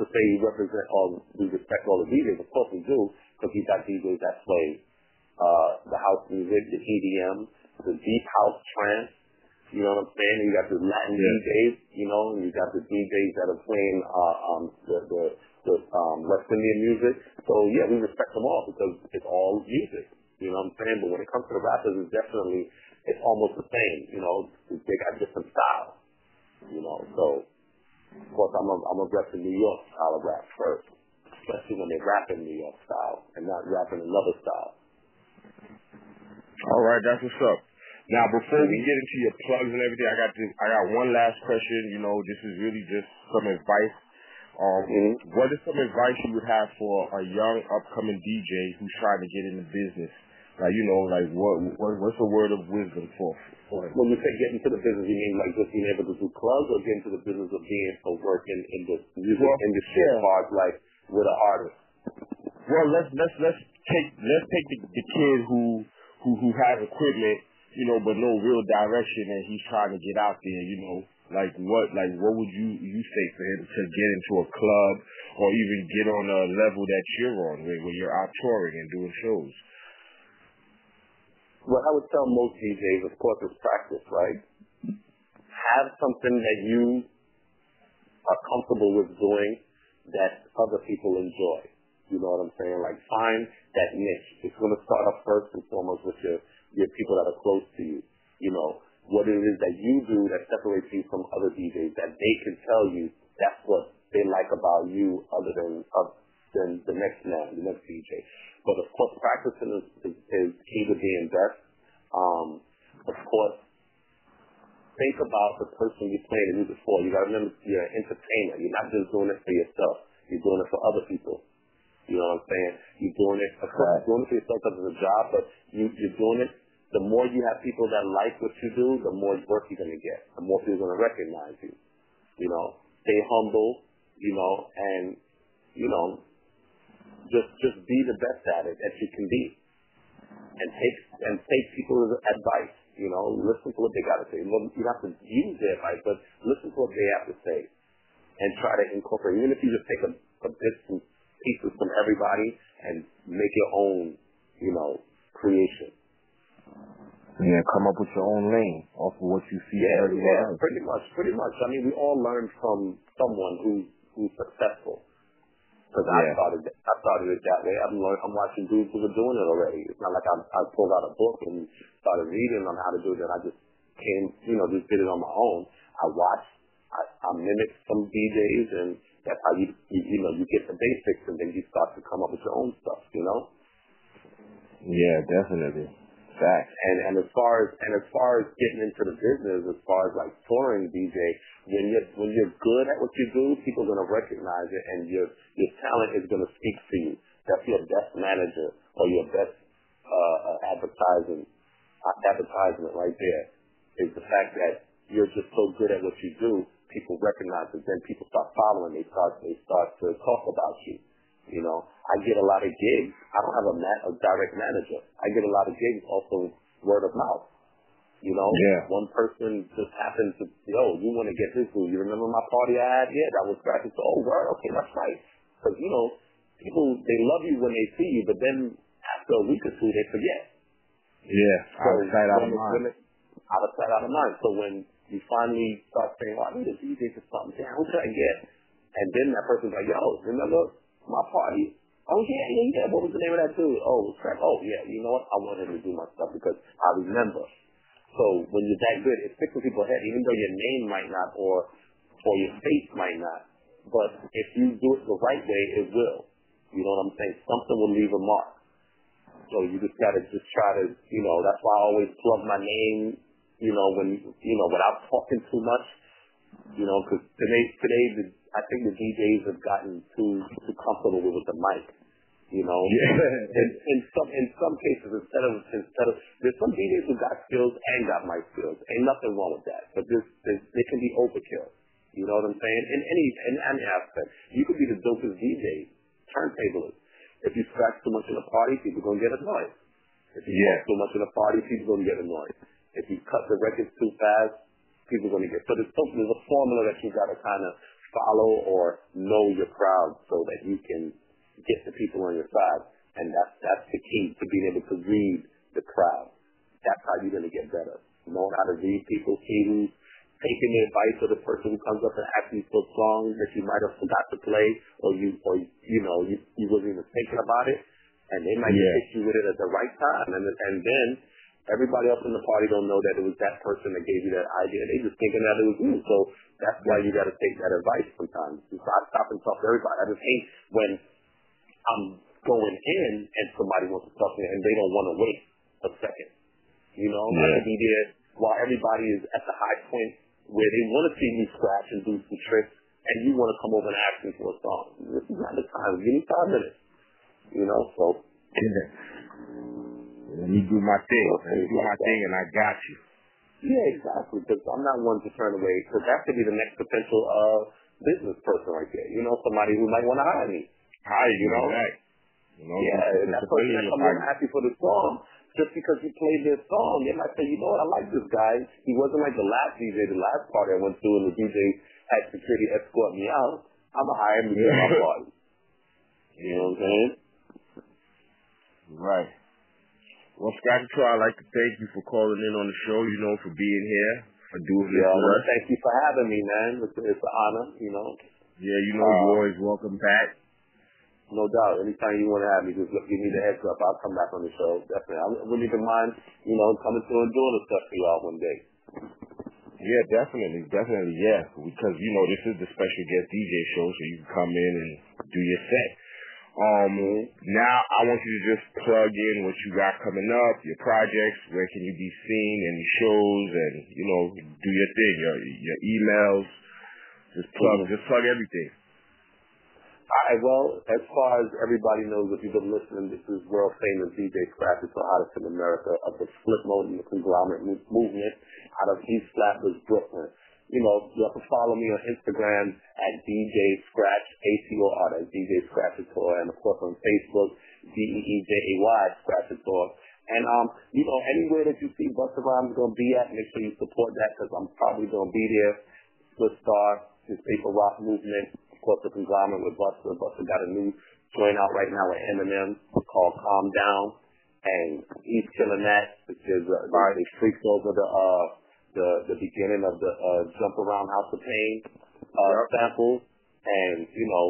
to say you represent all, we respect all the DJs, of course we do, because you got DJs that play the house music, the EDM, the deep house trance. You know what I'm saying? You got the Latin DJs, you know, and you got the DJs that are playing uh, um, the the, the um, West Indian music. So yeah, we respect them all because it's all music. You know what I'm saying? But when it comes to the rappers, it's definitely it's almost the same. You know, they got different styles. You know, so of course I'm a I'm a rep the New York style of rap first, especially when they rap in New York style and not rapping another style. All right, that's what's up. Now, before we get into your plugs and everything, I got this, I got one last question. You know, this is really just some advice. Um, What is some advice you would have for a young upcoming DJ who's trying to get into business? Like, you know, like what, what what's a word of wisdom for? for? When you say get into the business, you mean like just being able to do clubs or get into the business of being a working in the music Well, industry yeah. as like with an artist? Well, let's let's let's take let's take the, the kid who who who has equipment, you know, but no real direction, and he's trying to get out there. You know, like what like what would you you say for him to get into a club or even get on a level that you're on, where, where you're out touring and doing shows? What I would tell most DJs, of course, is practice, right? Have something that you are comfortable with doing that other people enjoy. You know what I'm saying? Like find that niche. It's going to start off first and foremost with your, your people that are close to you. You know, what it is that you do that separates you from other DJs that they can tell you that's what they like about you other than, uh, than the next man, the next DJ. But of course, practicing is, is, is key to being best. Um, of course, think about the person you're playing the music for. You gotta remember you're an entertainer. You're not just doing it for yourself. You're doing it for other people. You know what I'm saying? You're doing it, of course, you're doing it for yourself because it's a job, but you, you're doing it. The more you have people that like what you do, the more work you're gonna get. The more people are gonna recognize you. You know, stay humble. You know, and you know, just just be the best at it that you can be, and take and take people's advice. You know, listen to what they got to say. Well, you have to use their advice, but listen to what they have to say, and try to incorporate. Even if you just take a, a bits and pieces from everybody and make your own, you know, creation. Yeah, come up with your own lane off of what you see Yeah, everywhere yeah, pretty much, pretty much. I mean, we all learn from someone who's who's successful. Because I started, I started it that way. I'm, learn, I'm watching dudes who were doing it already. It's not like I, I pulled out a book and started reading on how to do it. I just came, you know, just did it on my own. I watched, I, I mimicked some DJs, and that's how you, you, you know, you get the basics, and then you start to come up with your own stuff, you know. Yeah, definitely. Facts. And and as far as and as far as getting into the business, as far as like touring DJ, when you're when you're good at what you do, people are gonna recognize it, and your your talent is gonna speak for you. That's your best manager or your best uh, uh, advertising uh, advertisement right there. Is the fact that you're just so good at what you do, people recognize it. Then people start following. They start they start to talk about you. You know, I get a lot of gigs. I don't have a, ma- a direct manager. I get a lot of gigs also word of mouth. You know, Yeah. one person just happened to, yo, you want to get this dude. You remember my party I had? Yeah, that was graphic. So, oh, word, okay, that's right. Because, you know, people, they love you when they see you, but then after a week or two, they forget. Yeah. So Out of sight, out of mind. out of sight, out of mind. So when you finally start saying, oh, I need a DJ for something, damn, who should I get? And then that person's like, yo, remember my party? Oh, yeah, yeah, yeah. What was the name of that dude? Oh, crap. Oh, yeah. You know what? I want him to do my stuff because I remember. So when you're that good, it sticks with people's head, even though your name might not or or your face might not. But if you do it the right way, it will. You know what I'm saying? Something will leave a mark. So you just gotta just try to, you know, that's why I always plug my name, you know, when, you know, without talking too much, you know, because today, today, the, I think the DJs have gotten too, too comfortable with the mic, you know. Yeah. In, in some, in some cases, instead of, instead of, there's some DJs who got skills and got mic skills. Ain't nothing wrong with that. But they can be overkill. You know what I'm saying? In any, in any aspect. You could be the dopest DJ, turntablist. If you scratch too much in a party, people gonna get annoyed. If you talk too much in a party, people gonna get annoyed. If you cut the records too fast, people are gonna get. So there's, there's a formula that you gotta kind of follow or know your crowd so that you can get the people on your side. And that's that's the key to being able to read the crowd. That's how you're gonna get better. Knowing how to read people, see taking the advice of the person who comes up and asks you for a song that you might have forgot to play, or you, or you know, you, you wasn't even thinking about it, and they might Yeah. hit you with it at the right time, and and then everybody else in the party don't know that it was that person that gave you that idea. They just thinking that it was you. So that's why you got to take that advice sometimes. So I stop and talk to everybody. I just hate when I'm going in and somebody wants to talk to me and they don't want to wait a second. You know, I Yeah. could be there while everybody is at the high point where they want to see me scratch and do some tricks, and you want to come over and ask me for a song. This is not the time. Give me five minutes. You know, so Yeah. Let me do my thing. Let me do my thing, and I got you. yeah, exactly. Because I'm not one to turn away. Because that could be the next potential uh business person right there. You know, somebody who might want to hire me. Hire you, know? right? You know, Yeah, and that person that comes over and party. asks you for the song, just because he played their song, they might say, you know what, I like this guy. He wasn't like the last DJ, the last party I went to, and the DJ had security escort me out. I'm going to hire him to my party. You know what I'm saying? Right. Well, Scratchator, I'd like to thank you for calling in on the show, you know, for being here, for doing this Yeah, I with us. thank you for having me, man. It's, it's an honor, you know. Yeah, you know, Uh, you're always welcome back. No doubt. Anytime you want to have me, just give me the heads up. I'll come back on the show. Definitely. I wouldn't even mind, you know, coming through and doing the stuff for y'all one day. Yeah, definitely, definitely, yeah. Because you know this is the special guest DJ show, so you can come in and do your set. Um, now I want you to just plug in what you got coming up, your projects, where can you be seen, any shows, and you know, do your thing, your your emails. Just plug, Mhm. just plug everything. All right, well, as far as everybody knows, if you've been listening, this is world famous DJ Scratch. It's the hottest in America of the Flipmode and the conglomerate movement out of East Flatbush, Brooklyn. You know, you have to follow me on Instagram at DJ Scratch, A-C-O-R, that's DJ Scratchator, and of course on Facebook, D-E-E-J-A-Y, Scratchator. And, um, you know, anywhere that you see Busta Rhymes going to be at, make sure you support that because I'm probably going to be there. Good Star, his paper rock movement, of course the conglomerate with Busta. Busta got a new joint out right now with Eminem called Calm Down, and he's killing that because uh, they, they freaked over the uh the the beginning of the uh Jump Around House of Pain uh sample, and you know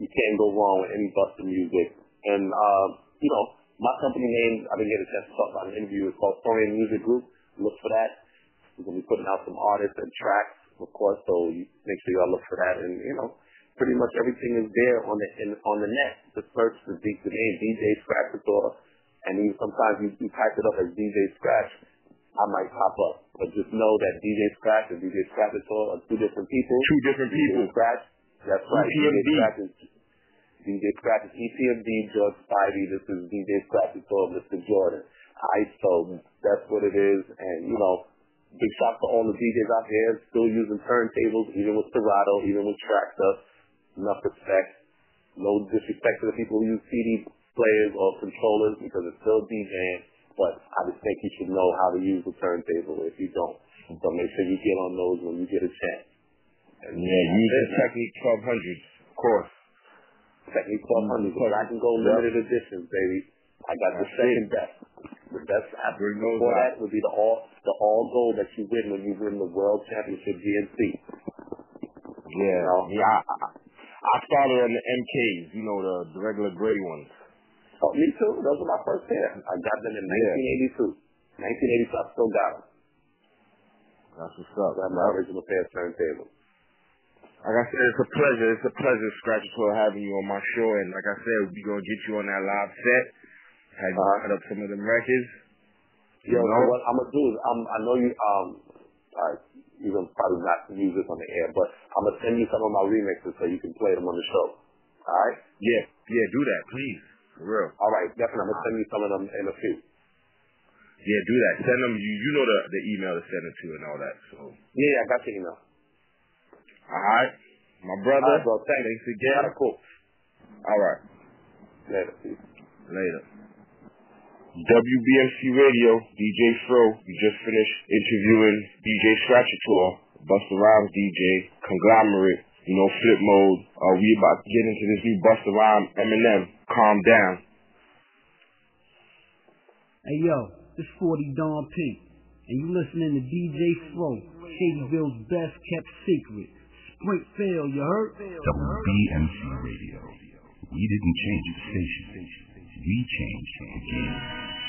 You can't go wrong with any Busta music. And, uh, you know, my company name, I didn't get a chance to talk about the interview, is called Foreign Music Group. Look for that. We're going to be putting out some artists and tracks, of course, so you make sure y'all look for that. And, you know, pretty much everything is there on the in, on the net. Just search the, the name DJ Scratchator, and even sometimes you, you type it up as DJ Scratch, I might pop up. But just know that DJ Scratch and DJ Scratchator are two different people. Two different people. DJ. Scratch, that's right. DJ EPMD. Scratch is DJ Scratch is EPMD, George Spivey. This is DJ Scratchator, Mr. Jordan. Alright, so that's what it is. And, you know, big shout to all the DJs out there still using turntables, even with Serato, even with Traktor. Enough respect. No disrespect to the people who use CD players or controllers because it's still DJing. But I just think you should know how to use the turntable if you don't. So make sure you get on those when you get a chance. And Yeah, use the Technics 1200, of course. Technics 1200, but I can go limited editions, baby. I got the second best. The best after Bring those before out. that would be the all the all gold that you win when you win the World Championship DMC. Yeah, yeah. I, I, I started on the MKs, you know, the, the regular gray ones. Oh, me too. Those were my first pair. I got them in 1982. 1982, I still got them. That's what's up. Got my original pair of turntables. Like I said, it's a pleasure. It's a pleasure, Scratchator, having you on my show. And like I said, we gonna get you on that live set. Have you cut up some of them records. Yo, You know? what I'm gonna do is I'm I know you um alright, you're gonna probably not use this on the air, but I'm gonna send you some of my remixes so you can play them on the show. Alright? Yeah, yeah, do that, please. For real. Alright, definitely. I'm gonna send you some of them in a few. Yeah, do that. Send them. You you know the the email to send it to and all that. So. Yeah, yeah, I got your email. All right, my brother. All right, bro. Thanks. Thanks again. All right, cool. All right. Later. Later. WBMC Radio, DJ Fro. We just finished interviewing DJ Scratchator, Busta Rhymes DJ, Conglomerate, you know, Flipmode. Uh, we about to get into this new Busta Rhymes Eminem, Calm Down. Hey yo, this 40 Don P. And you listening to DJ Fro, Shadyville's best kept secret. Springfield, you heard? WBMC Radio. We didn't change the station. We changed the game.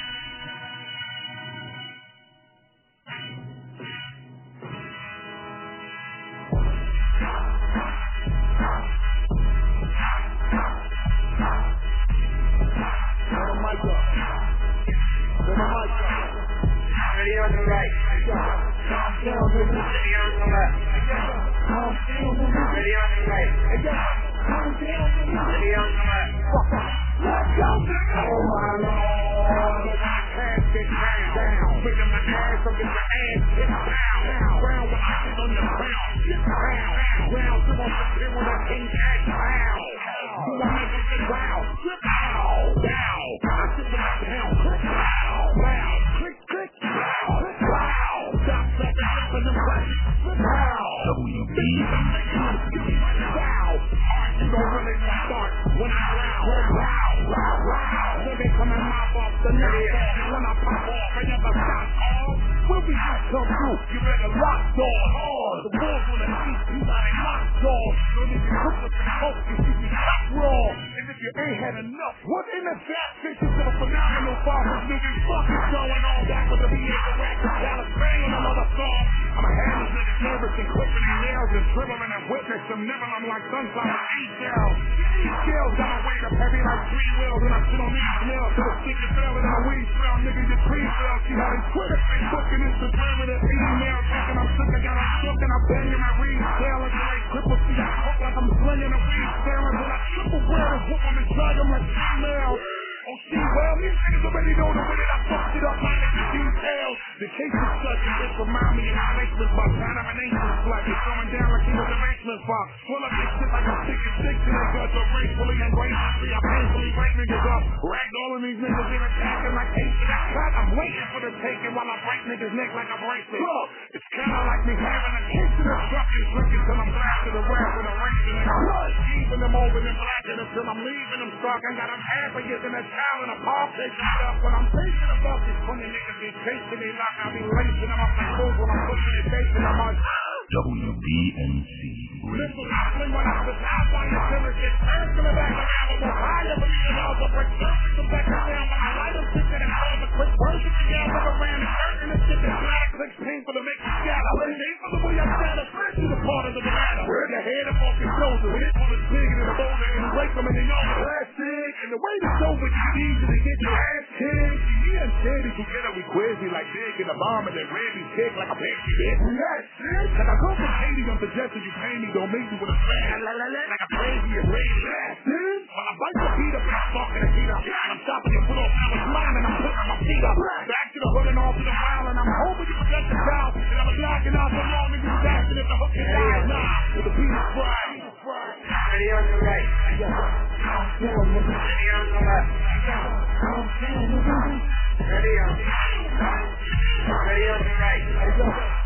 On the right. Ready on the left. Ready on the right. Ready on the left. Oh my lord. Pass it down. Bring them the ass up in the ass. Get down. Ground with eyes on the ground. Get down. Ground to on the pin with a king cash when come through, you better lock door. Oh, the wolves on the street, you got a lock door. So if you cook with the coke, you should be shot raw. And if you ain't had enough, what in the fat fishes to the phenomenal farmers niggas fucking going on back with the VA rack, Dallas banging on mother song. I'm a hand this niggas nervous and clipping their and dribbling and whipping some nibble. I'm like sunflower A-shells. Shells got my weight up heavy like three wheels and I sit on these nails to the sticky fell and the weed smell. Nigga, your tree fell. She had a Twitter, Facebook, and Instagram with an email thinking I'm sick. I got a shook and I'm banging my reed tail and like cripple see I hook like I'm slinging a weed tail until I triple wear and whoop them and drag them like females. Oh, see, well, these niggas already know the way that I fucked it up, my niggas details. The case is such, it just remind me of my basement box. Kind of an angel flag, it's going down like he was a basement box. Full of this shit like I'm sick and sick, and I got so gracefully and graciously, I painfully break niggas up. Ragged all of these niggas in attacking like ace in that shot. I'm waiting for the taking while I break niggas' neck like a bracelet. Look, it's kinda like me having a case the truck and drinking till I'm blasting the rap a and blood. Keeping them over and blacking until I'm leaving them stuck. I got them happy in a and a stuff. When I'm facing above these funny niggas be chasing me like I be lacing them up like fools when I'm pushing it, facing them on. WBMC. When I out by the back million dollars of break. Some back I of the quick worship the look around and dirt and the shit that's black. Clicks painful to make you it the way I the part of the matter. The head up off your the the boulder and in the yard. And the way to show you to get your ass and we crazy like Dick the and then Randy kick like a I come from Haiti, I'm suggesting you pay me, don't make me with a fan. Like a crazy and raised bastard. When I bite your feet up and I'm fucking the heat up. I'm stopping your foot off, was lying and I'm putting my feet up. Back to the hood and off to the wild and I'm hoping you forget the crowd. And I'm knocking out so long and you bashing if the hook is down. Nah, with the beat is fried. Ready on the right. Ready on the left. Ready on. Ready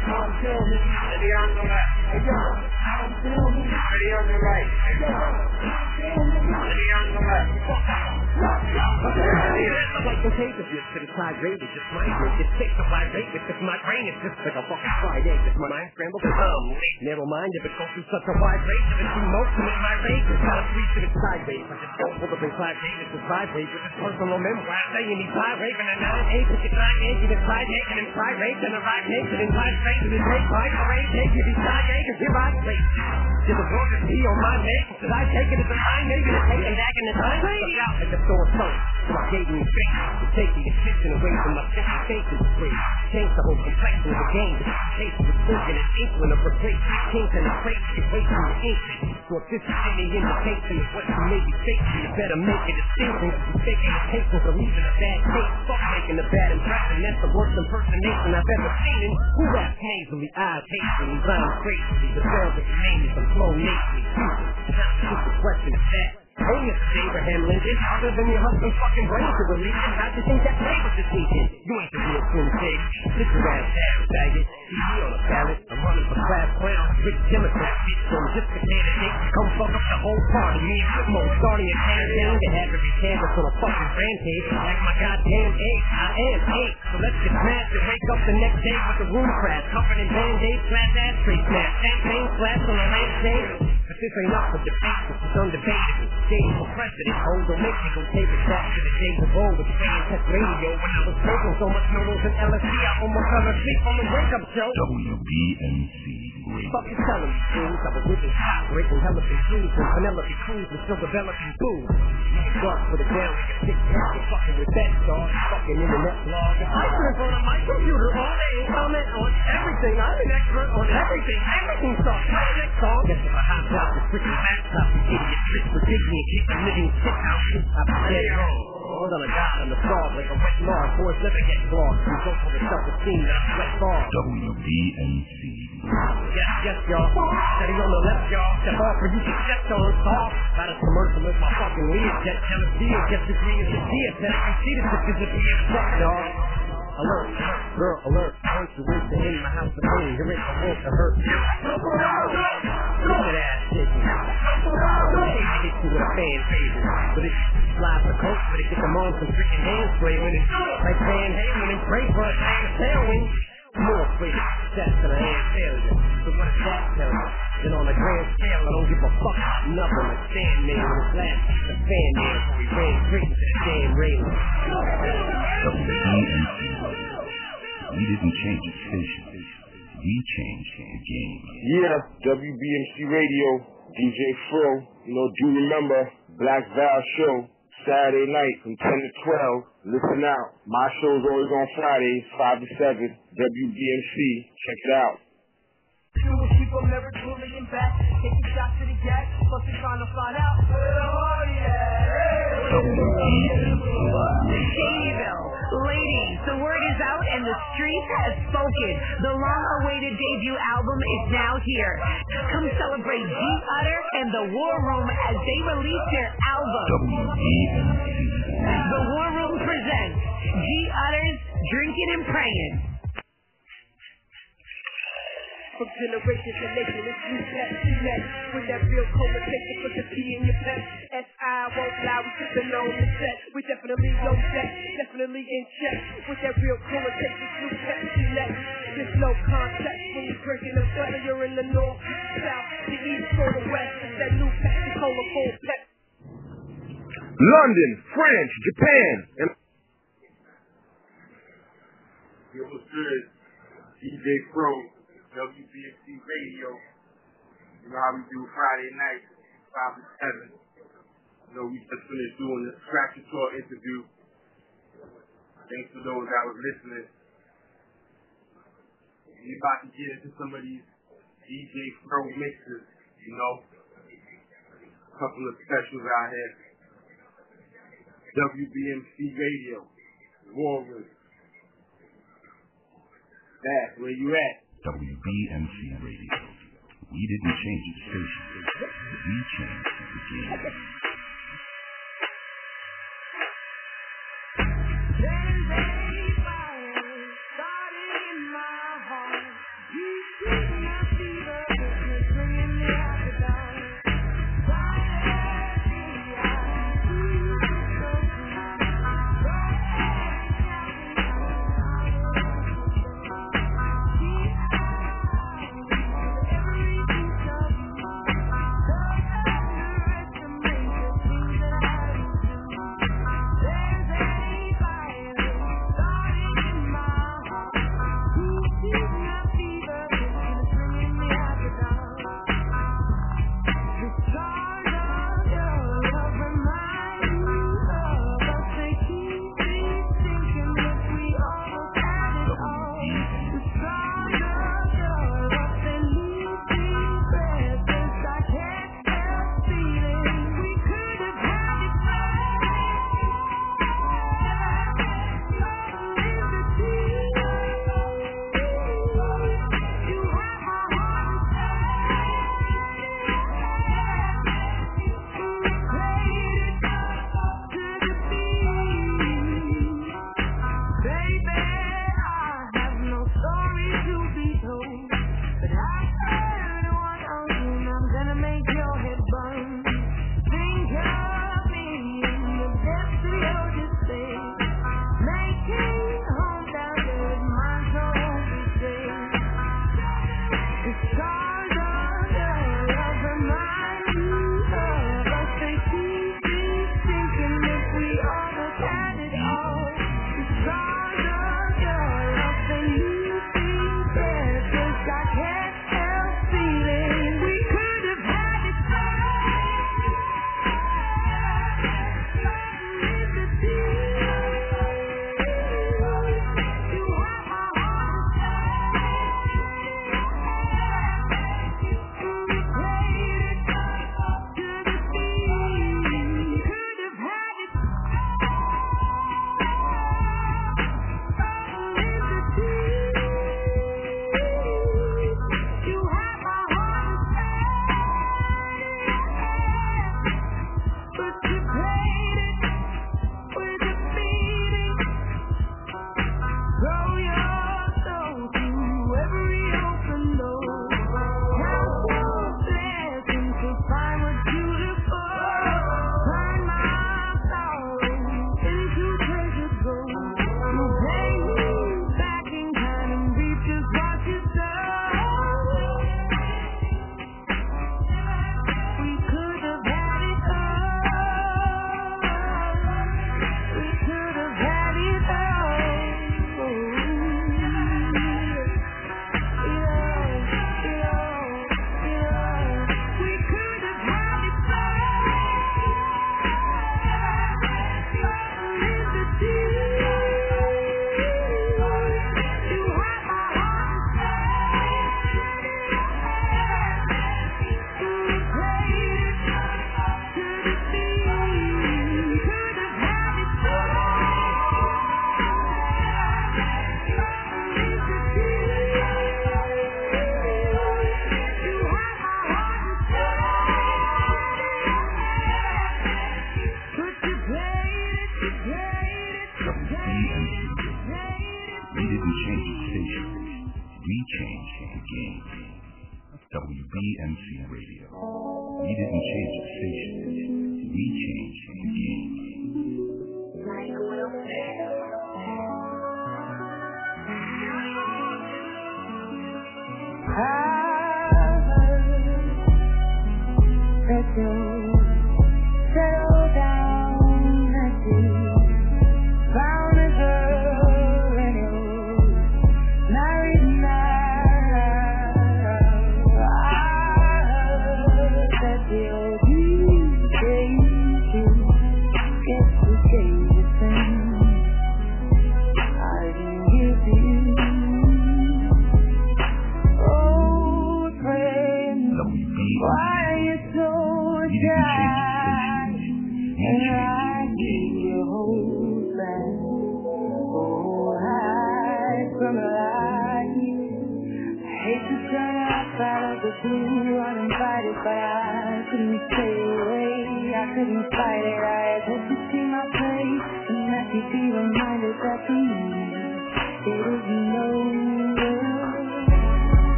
the right. Ready on the left. Ready on the right. Ready on the left. Like contagious, just side rate, it's just my. It a rate, it's just my brain. It's just like a fucking fried egg. It's my mind scrambled and um, narrow minded, but goes through such a wide range of its emotion in my rage. It's got a three to the side rate. I just don't pull up in side rate, it's a side rate with this personal memoir. Saying he's side raping and now eight, it's a side rage, and it's side and side and a right naked and side rape, and it's right, right, naked, he's side naked, here I rape. Did the world just pee on my neck? Did I take it as a sign? Maybe take it back in the time? Look out the store phone. So I gave a face to take the attention away from my simple faces free. Change the whole complexion of the game. The case was thinking an inkling of replace kings and the place you wait from the ancient. So if this is any indication of what you may be facing, you better make a distinction. Cause you're taking the case for leaving a bad taste. Fuck making a bad impression. That's the worst impersonation I've ever seen. And who raps nasally, eyes hastily, rhymes crazily. The sounds of the name is some flow nasally. Not a question of that. Mr. Abraham Lincoln, other than your husband's fucking brain to release, how'd you think that neighbor's deceiving? You ain't the real Twin Pig. Sit your ass down, faggot. TV on the ballot. I'm running for class clown. Rich Democrat, bitch, so just a candidate. Come fuck up the whole party. Me and Whitmo starting a campaign to have every canvas on a fucking rampage. Like my goddamn age. I am eight. So let's get smashed and wake up the next day with the room crash. Covered in band-aids, slash ashtray smash. Champagne splash on the lampshade. This ain't up for debate, this is undebatable. Days for precedent, hold don't make me go take it back to the days of old with fan tech radio. When I was taking so much noodles and LSD, I almost fell asleep on the wake-up show. WBMC Fuck you telling me I was this hot, breaking hella confused with Penelope Cruz and still developing booze. Dark for the a six pack, fucking with that dog, fucking internet blog. I in front of my computer all day comment on everything. I'm an expert on everything. Everything sucks. My next song. Guess if I hop out the freaking laptop, you idiot tricks for digging and keep the living shit out. I'm dead wrong. Hold on a god on the frog like a wet log. Boys never get clogged. You go for the self-esteem that I sweat far. WBMC Yes, yes, y'all. Steady on the left, y'all. Step off or you get stepped on. Off. Got a commercial with my fucking lead. Jet jealousy and get degree of the dia. Then I can see the pictures of the fuck, y'all. Alert, girl, alert. The wish to in my house of pain. Here ain't a wolf to hurt. Look at that shit. To hit you with a fan favor. But it's slide the coat, but it get them on some freaking hand spray when it's like Van Halen and Brave for a tailwind. More afraid success than I am failure. So what does that tell you? Then on a grand scale, I don't give a fuck about nothing. Like Sandman with his last piece of fan man before he ran straight into the damn railing. We didn't change the station. We changed the game. Yeah, WBMC Radio, DJ Fro. You know, do remember Black Val Show, Saturday night from 10 to 12. Listen out. My show's always on Fridays, 5 to 7. WBMC. Check it out. Doing people never bullying back, taking shots to the gas, plus they're trying to find out oh, where the party Shadyville. Ladies, the word is out and the street has spoken. The long-awaited debut album is now here. Come celebrate G Utter and the War Room as they release their album. The War Room presents G Utter's Drinking and Praying. from generation to nation. It's you that you met with that real conversation. Put the P in your pep. S.I. won't lie, we sipping on the set. We definitely on deck, definitely in check. With that real conversation, you pep, you let. There's no context when you're drinking the whether you're in the north, south, the east, or the west. That new Pepsi Cola full pep. London, France, Japan, and Yo, what's good? DJ Fro, WBMC Radio. You know how we do Friday night, 5 to 7. You know, we just finished doing the Scratchator interview. Thanks for those that was listening. We about to get into some of these DJ Fro mixes, you know. A couple of specials out here. WBMC Radio, Warwick. Back where you at? WBMC Radio. We didn't change the station. We changed the game.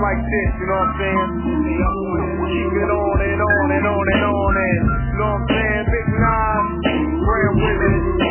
like this, you know what I'm saying? Keep it on and on and on and on and, you know what I'm saying? Big Nine, Grand Women.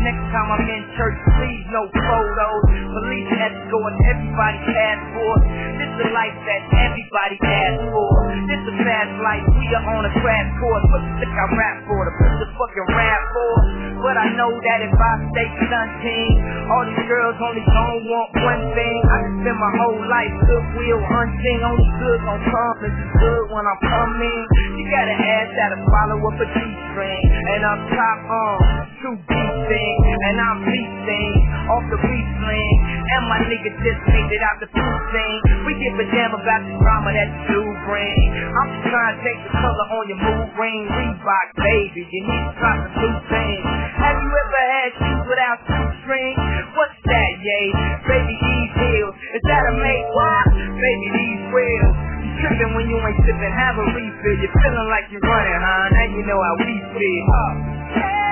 Next time I'm in church, please no photos. Police escort, everybody passport. The life that everybody asks for. This a fast life, we are on a crash course. What you think I rap for? To put the fucking rap for? But I know that if I stay stunting, all these girls only gon' want one thing. I can spend my whole life goodwill hunting. Only good gon' come, this is good when I'm coming. You got an ass that'll follow up a G-string. And up top on, two deep thing. And I'm feasting off the beat. And my nigga just made it out the food thing. We give a damn about the drama that you bring. I'm just trying to take the color on your mood ring. Reebok, baby, you need to try some new things. Have you ever had shoes without shoestring? What's that, yay? Baby, these heels. Is that a make what? Baby, these wheels. Tripping when you ain't sipping, have a refill. You're feeling like you're running, huh? Now you know how we feel. Huh?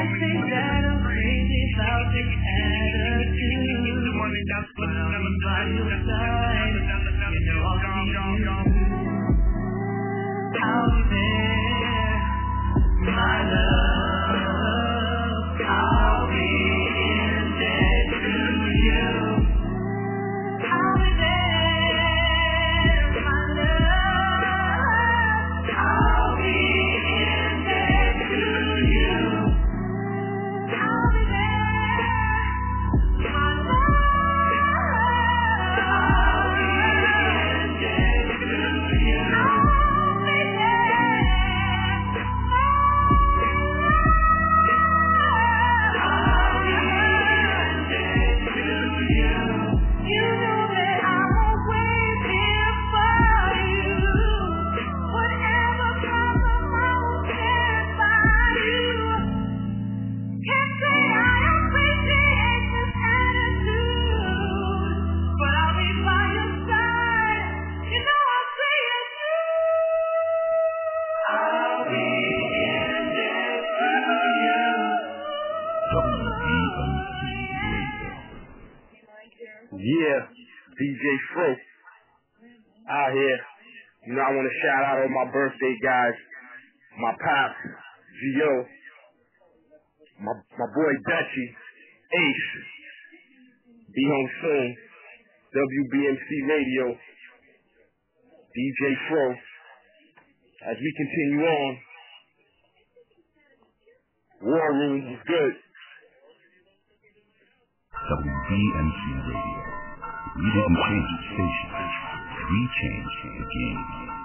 WBMC out here. You know, I want to shout out all my birthday guys, my pops, Gio, my my boy Dutchy, Ace, be home soon, WBMC Radio, DJ Fro. As we continue on, War Room was good. WBMC Radio. We didn't change the station. We changed the game.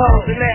These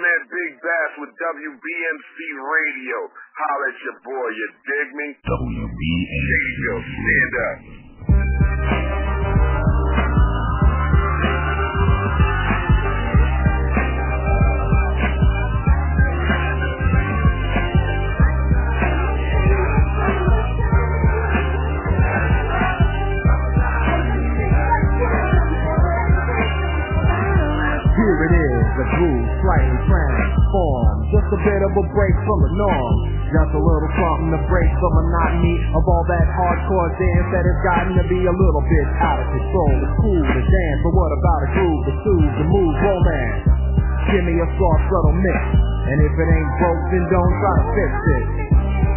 me? Listen to my man Big Bass with WBMC Radio. Holla at your boy, you dig me? WBMC. Shady Bill, stand up. The norm. Just a little something to break the monotony of all that hardcore dance that has gotten to be a little bit out of control. It's cool to dance, but what about a groove to soothe the move romance? Give me a soft, subtle mix. And if it ain't broke, then don't try to fix it.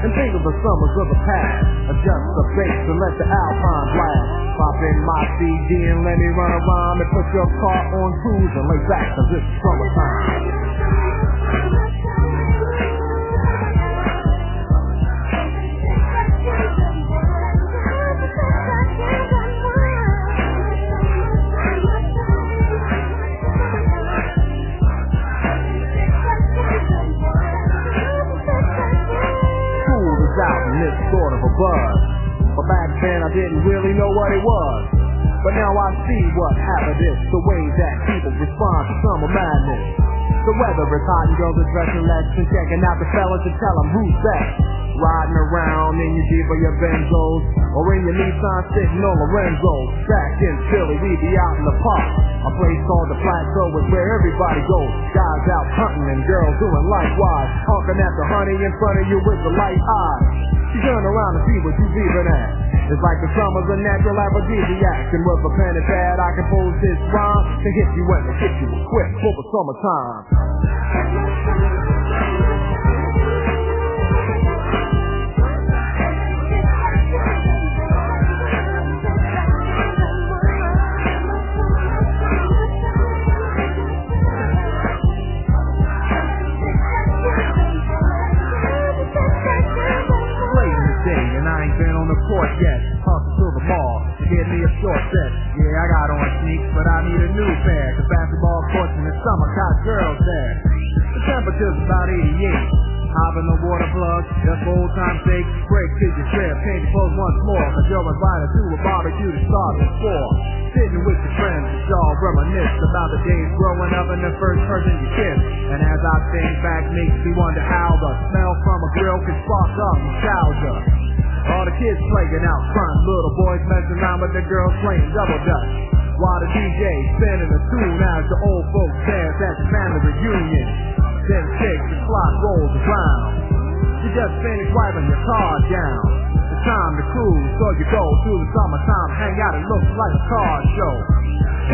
And think of the summers of the past. Adjust the bass and let the alpine blast. Pop in my CD and let me run around and put your car on cruise and lay back cause it's summertime. Buzz. But back then I didn't really know what it was. But now I see what happened is the way that people respond to summer madness. The weather is hot and girls are dressing less and checking out the fellas and tell them who's that. Riding around in your Jeep or your Benzos or in your Nissan sitting on Lorenzo's. Back in Philly, we be out in the park. A place called the Plateau is where everybody goes. Guys out hunting and girls doing likewise. Honking at the honey in front of you with the light eyes. You turn around and see what you leaving at. It's like the summer's a natural aphrodisiac. And with a pen and pad, I can compose this rhyme to hit you when to hit you quick for the summertime. Short set. Yeah, I got on sneaks, but I need a new pair. Cause basketball courts in the summer got girls there. The temperature's about 88. Hop in the water plug, just for old time's sake. Break till you trip, change your clothes once more. Cause you're invited to a barbecue to start the four. Sitting with your friends, y'all reminisce about the days growing up and the first person you kissed. And as I think back, makes me wonder how the smell from a grill can spark up nostalgia. All the kids playing out front, little boys messing around with the girls playing double dutch. While the DJ spinning a tune as the old folks dance at the family reunion. Then shakes the clock rolls around. You just finished wiping your car down. It's time to cruise, so you go through the summertime, hang out, it looks like a car show.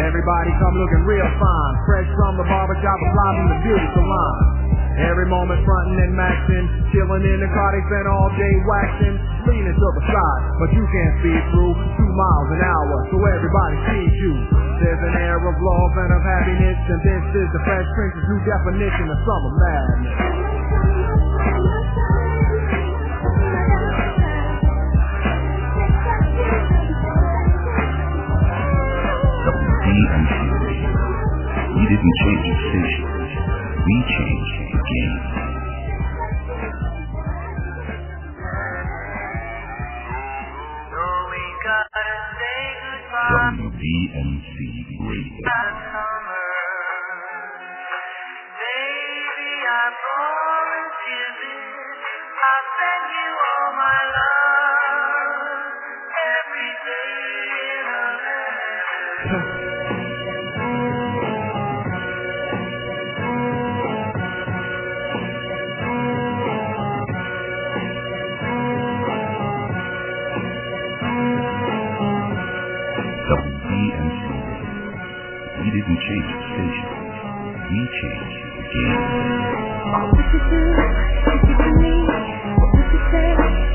Everybody come looking real fine, fresh from the barbershop, live from the beauty salon. Every moment frontin' and maxin', chillin' in the they spend all day waxin', leanin' to the side, but you can't speed through two miles an hour, so everybody sees you. There's an air of love and of happiness, and this is the Fresh Prince's new definition of summer madness. We didn't change the station. We change the game. We changed the game. Thank you.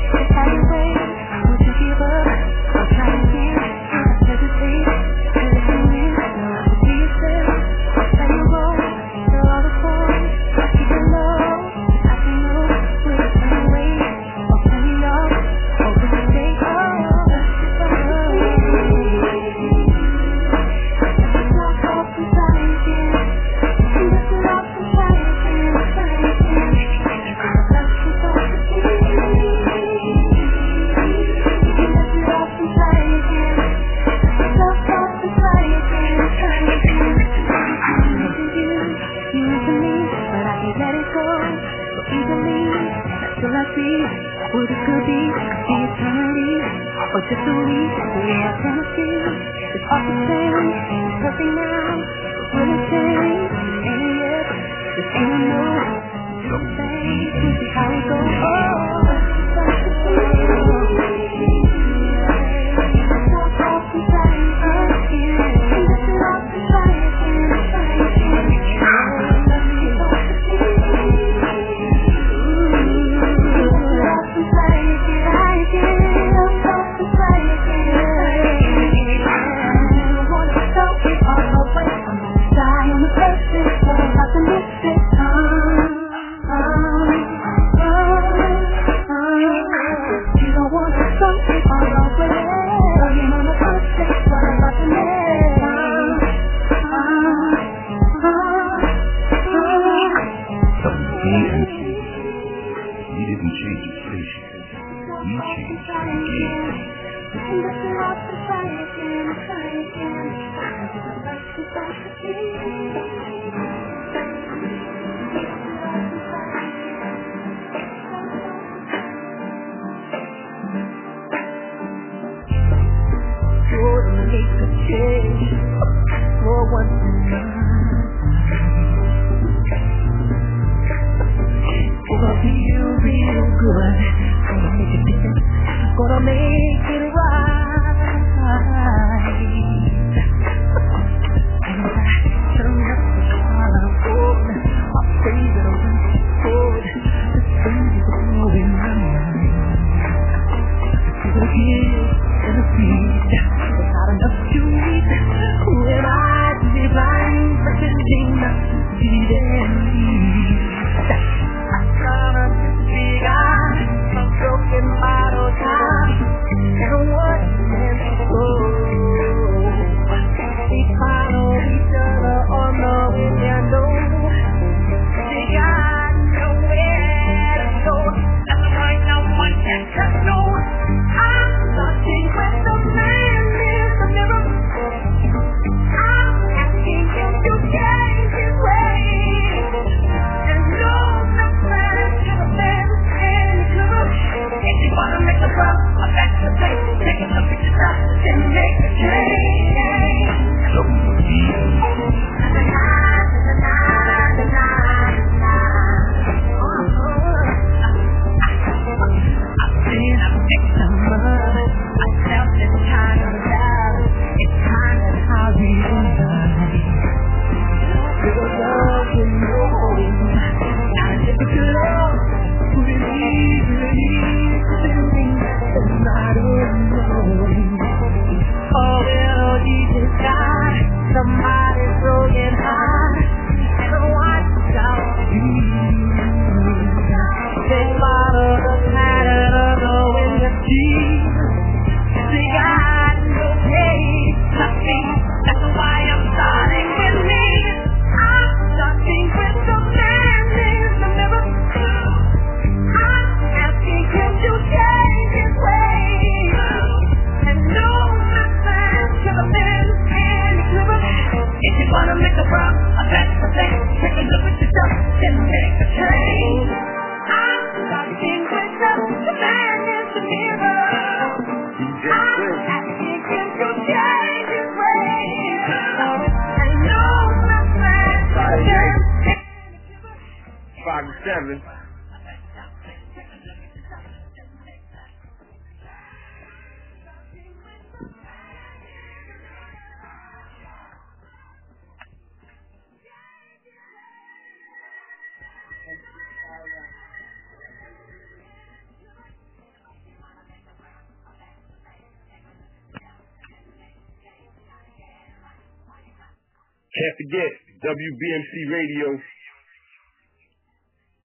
forget WBMC Radio.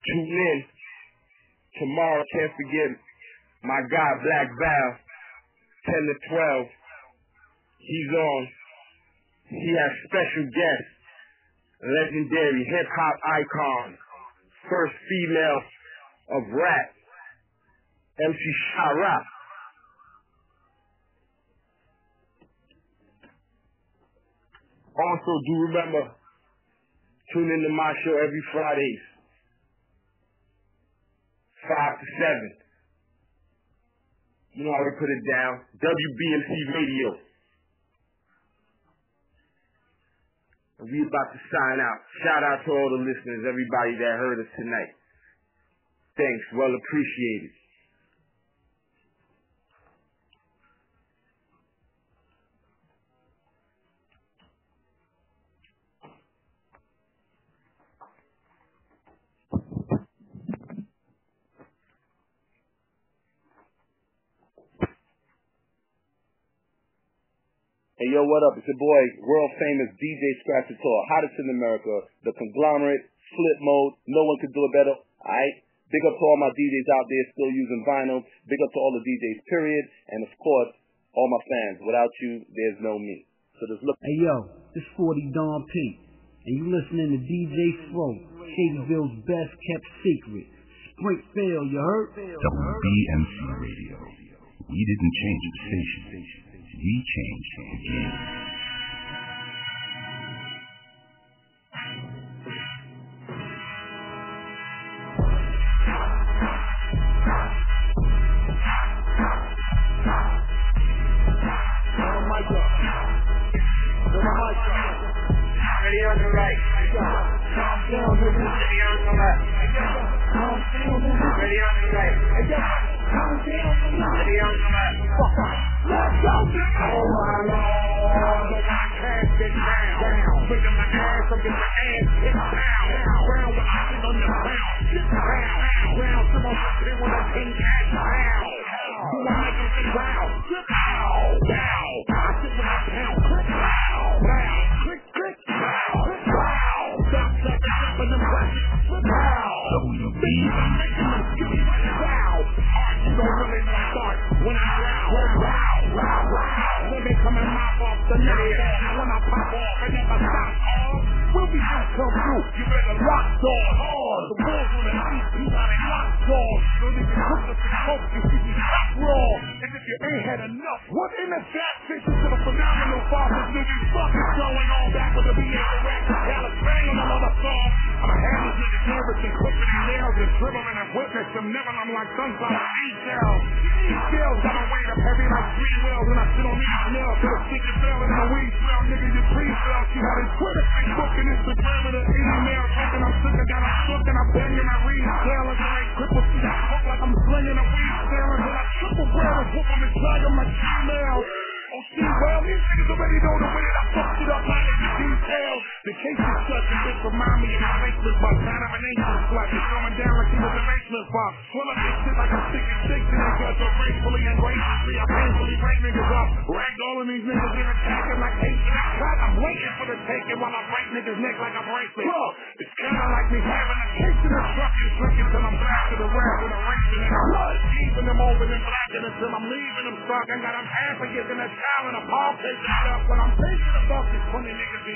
Tune in tomorrow. Can't forget my guy Black Val, ten to twelve. He's on. He has special guests, legendary hip hop icon, first female of rap, MC Sha-Rock. Also, do remember, tune in to my show every Friday, 5 to 7. You know how to put it down. WBMC Radio. And we about to sign out. Shout out to all the listeners, everybody that heard us tonight. Thanks. Well appreciated. Hey yo, what up? It's your boy, world famous DJ Scratchator, hottest in America, the conglomerate, Flipmode, no one could do it better. Alright? Big up to all my DJs out there still using vinyl. Big up to all the DJs, period. And of course, all my fans. Without you, there's no me. So just look. Hey yo, this 40 Don P. And you listening to DJ Fro, Shadyville's best kept secret. Springfield, you heard? WBMC Radio. We didn't change the station. We changed the oh, game. Oh, Ready on the right. Ready on the left. Ready on the right. Ready on the left. Let's go. Oh my lord. I get down. My ass up in the ass. Down. Round on the ground. Down. Round my down. It down? Down. Down. My. Down. Down. Down. Down. Down. I'm. Down. Arch, you start when I. the night. When I pop off, I never stop. Oh, we'll be out come through. You better rock door hard. The bulls on the you got a lock door. So they can cook us and smoke you see me stop raw. And if you ain't had enough, what in the gas station to the phenomenal fathers niggas fucking going on back with the BA rap. Dallas bang on another song. I'ma have these niggas nervous and clipping their nails and dribbling and witness them nibbling them like sunflower seed shells. These shells got my weight up heavy like three wheels and I sit on these nails to the stick and fell in the weed smell. Nigga, you please fell. She had his Twitter, Facebook, and Instagram and an email. Talking I'm sick, I got I'm shook and I'm banging my reed. Sailing and I cripple. See, I look like I'm slinging a weed. Sailing till I triple wear a whoop on the drag on my Gmail. Oh, see, well, these niggas already know the way that I fucked it up like in the case is such a bitch remind me of my basement box. Kind of an ancient slut. It's going down like he was a basement box. Swim up this shit like I'm sticking six in it. Cause I'm gracefully and graciously. I painfully break niggas up. Ragged all of these niggas in attacking like apes in a trap. I'm waiting for the taking while I break niggas' neck like a bracelet. Bro, it's kinda like me having a case in a truck and drinking till I'm back to the rap with a racing in a blood. Keeping them open and blacking until I'm leaving them stuck. I got them half a in a child and a paw taking it up. When I'm thinking about these funny niggas be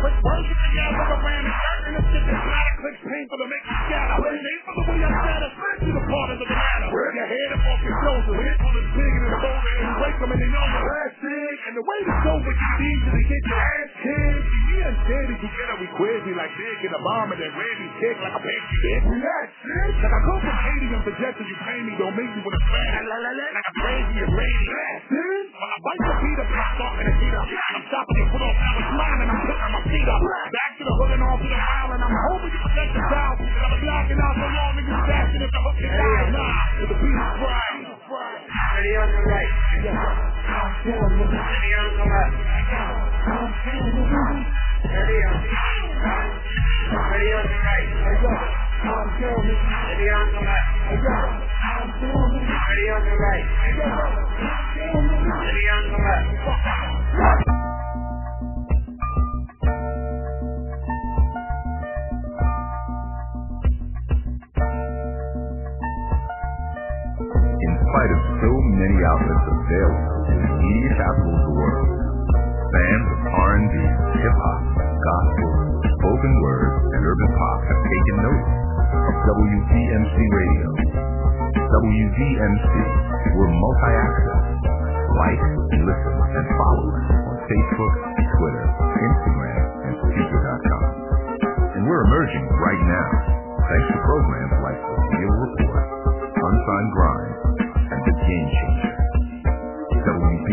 I call the quick version together. The brand is certain the shit that's not a click painful to make you scatter. Ain't for the way I satisfaction the part of the matter. Where your head up off your shoulders, hit on the big and the boulder, and break them and they know the last thing. And the way to go with you need to get your ass kicked. You Me and Daddy together, we crazy like Dick in a bomb and then ready kick like a dick. That's it. Like I go from hating and projecting you pay me, don't make me with a fan. Like a crazy and lady. That's it. When I bite your feet up, I'm talking to feet up. I'm stopping to put off now it's mine and I'm putting my feet up. Back to the hood and off to the mile and I'm hoping you protect the. And I'm knocking out so long niggas bashing at the hook and die. Nah, the beat is fried. Ready on the right. Ready on the left. Ready on Ready on the right. Ready on the left. Ready on the right. Ready on the left. spite of so many outlets of sales, media capital of the world. Fans of R&B, hip-hop, gospel, spoken word, and urban pop have taken note. of WBMC Radio. WBMC, we're multi-access. Like, listen, and follow us on Facebook, Twitter, Instagram, and Spreaker.com. And we're emerging right now. Thanks to program.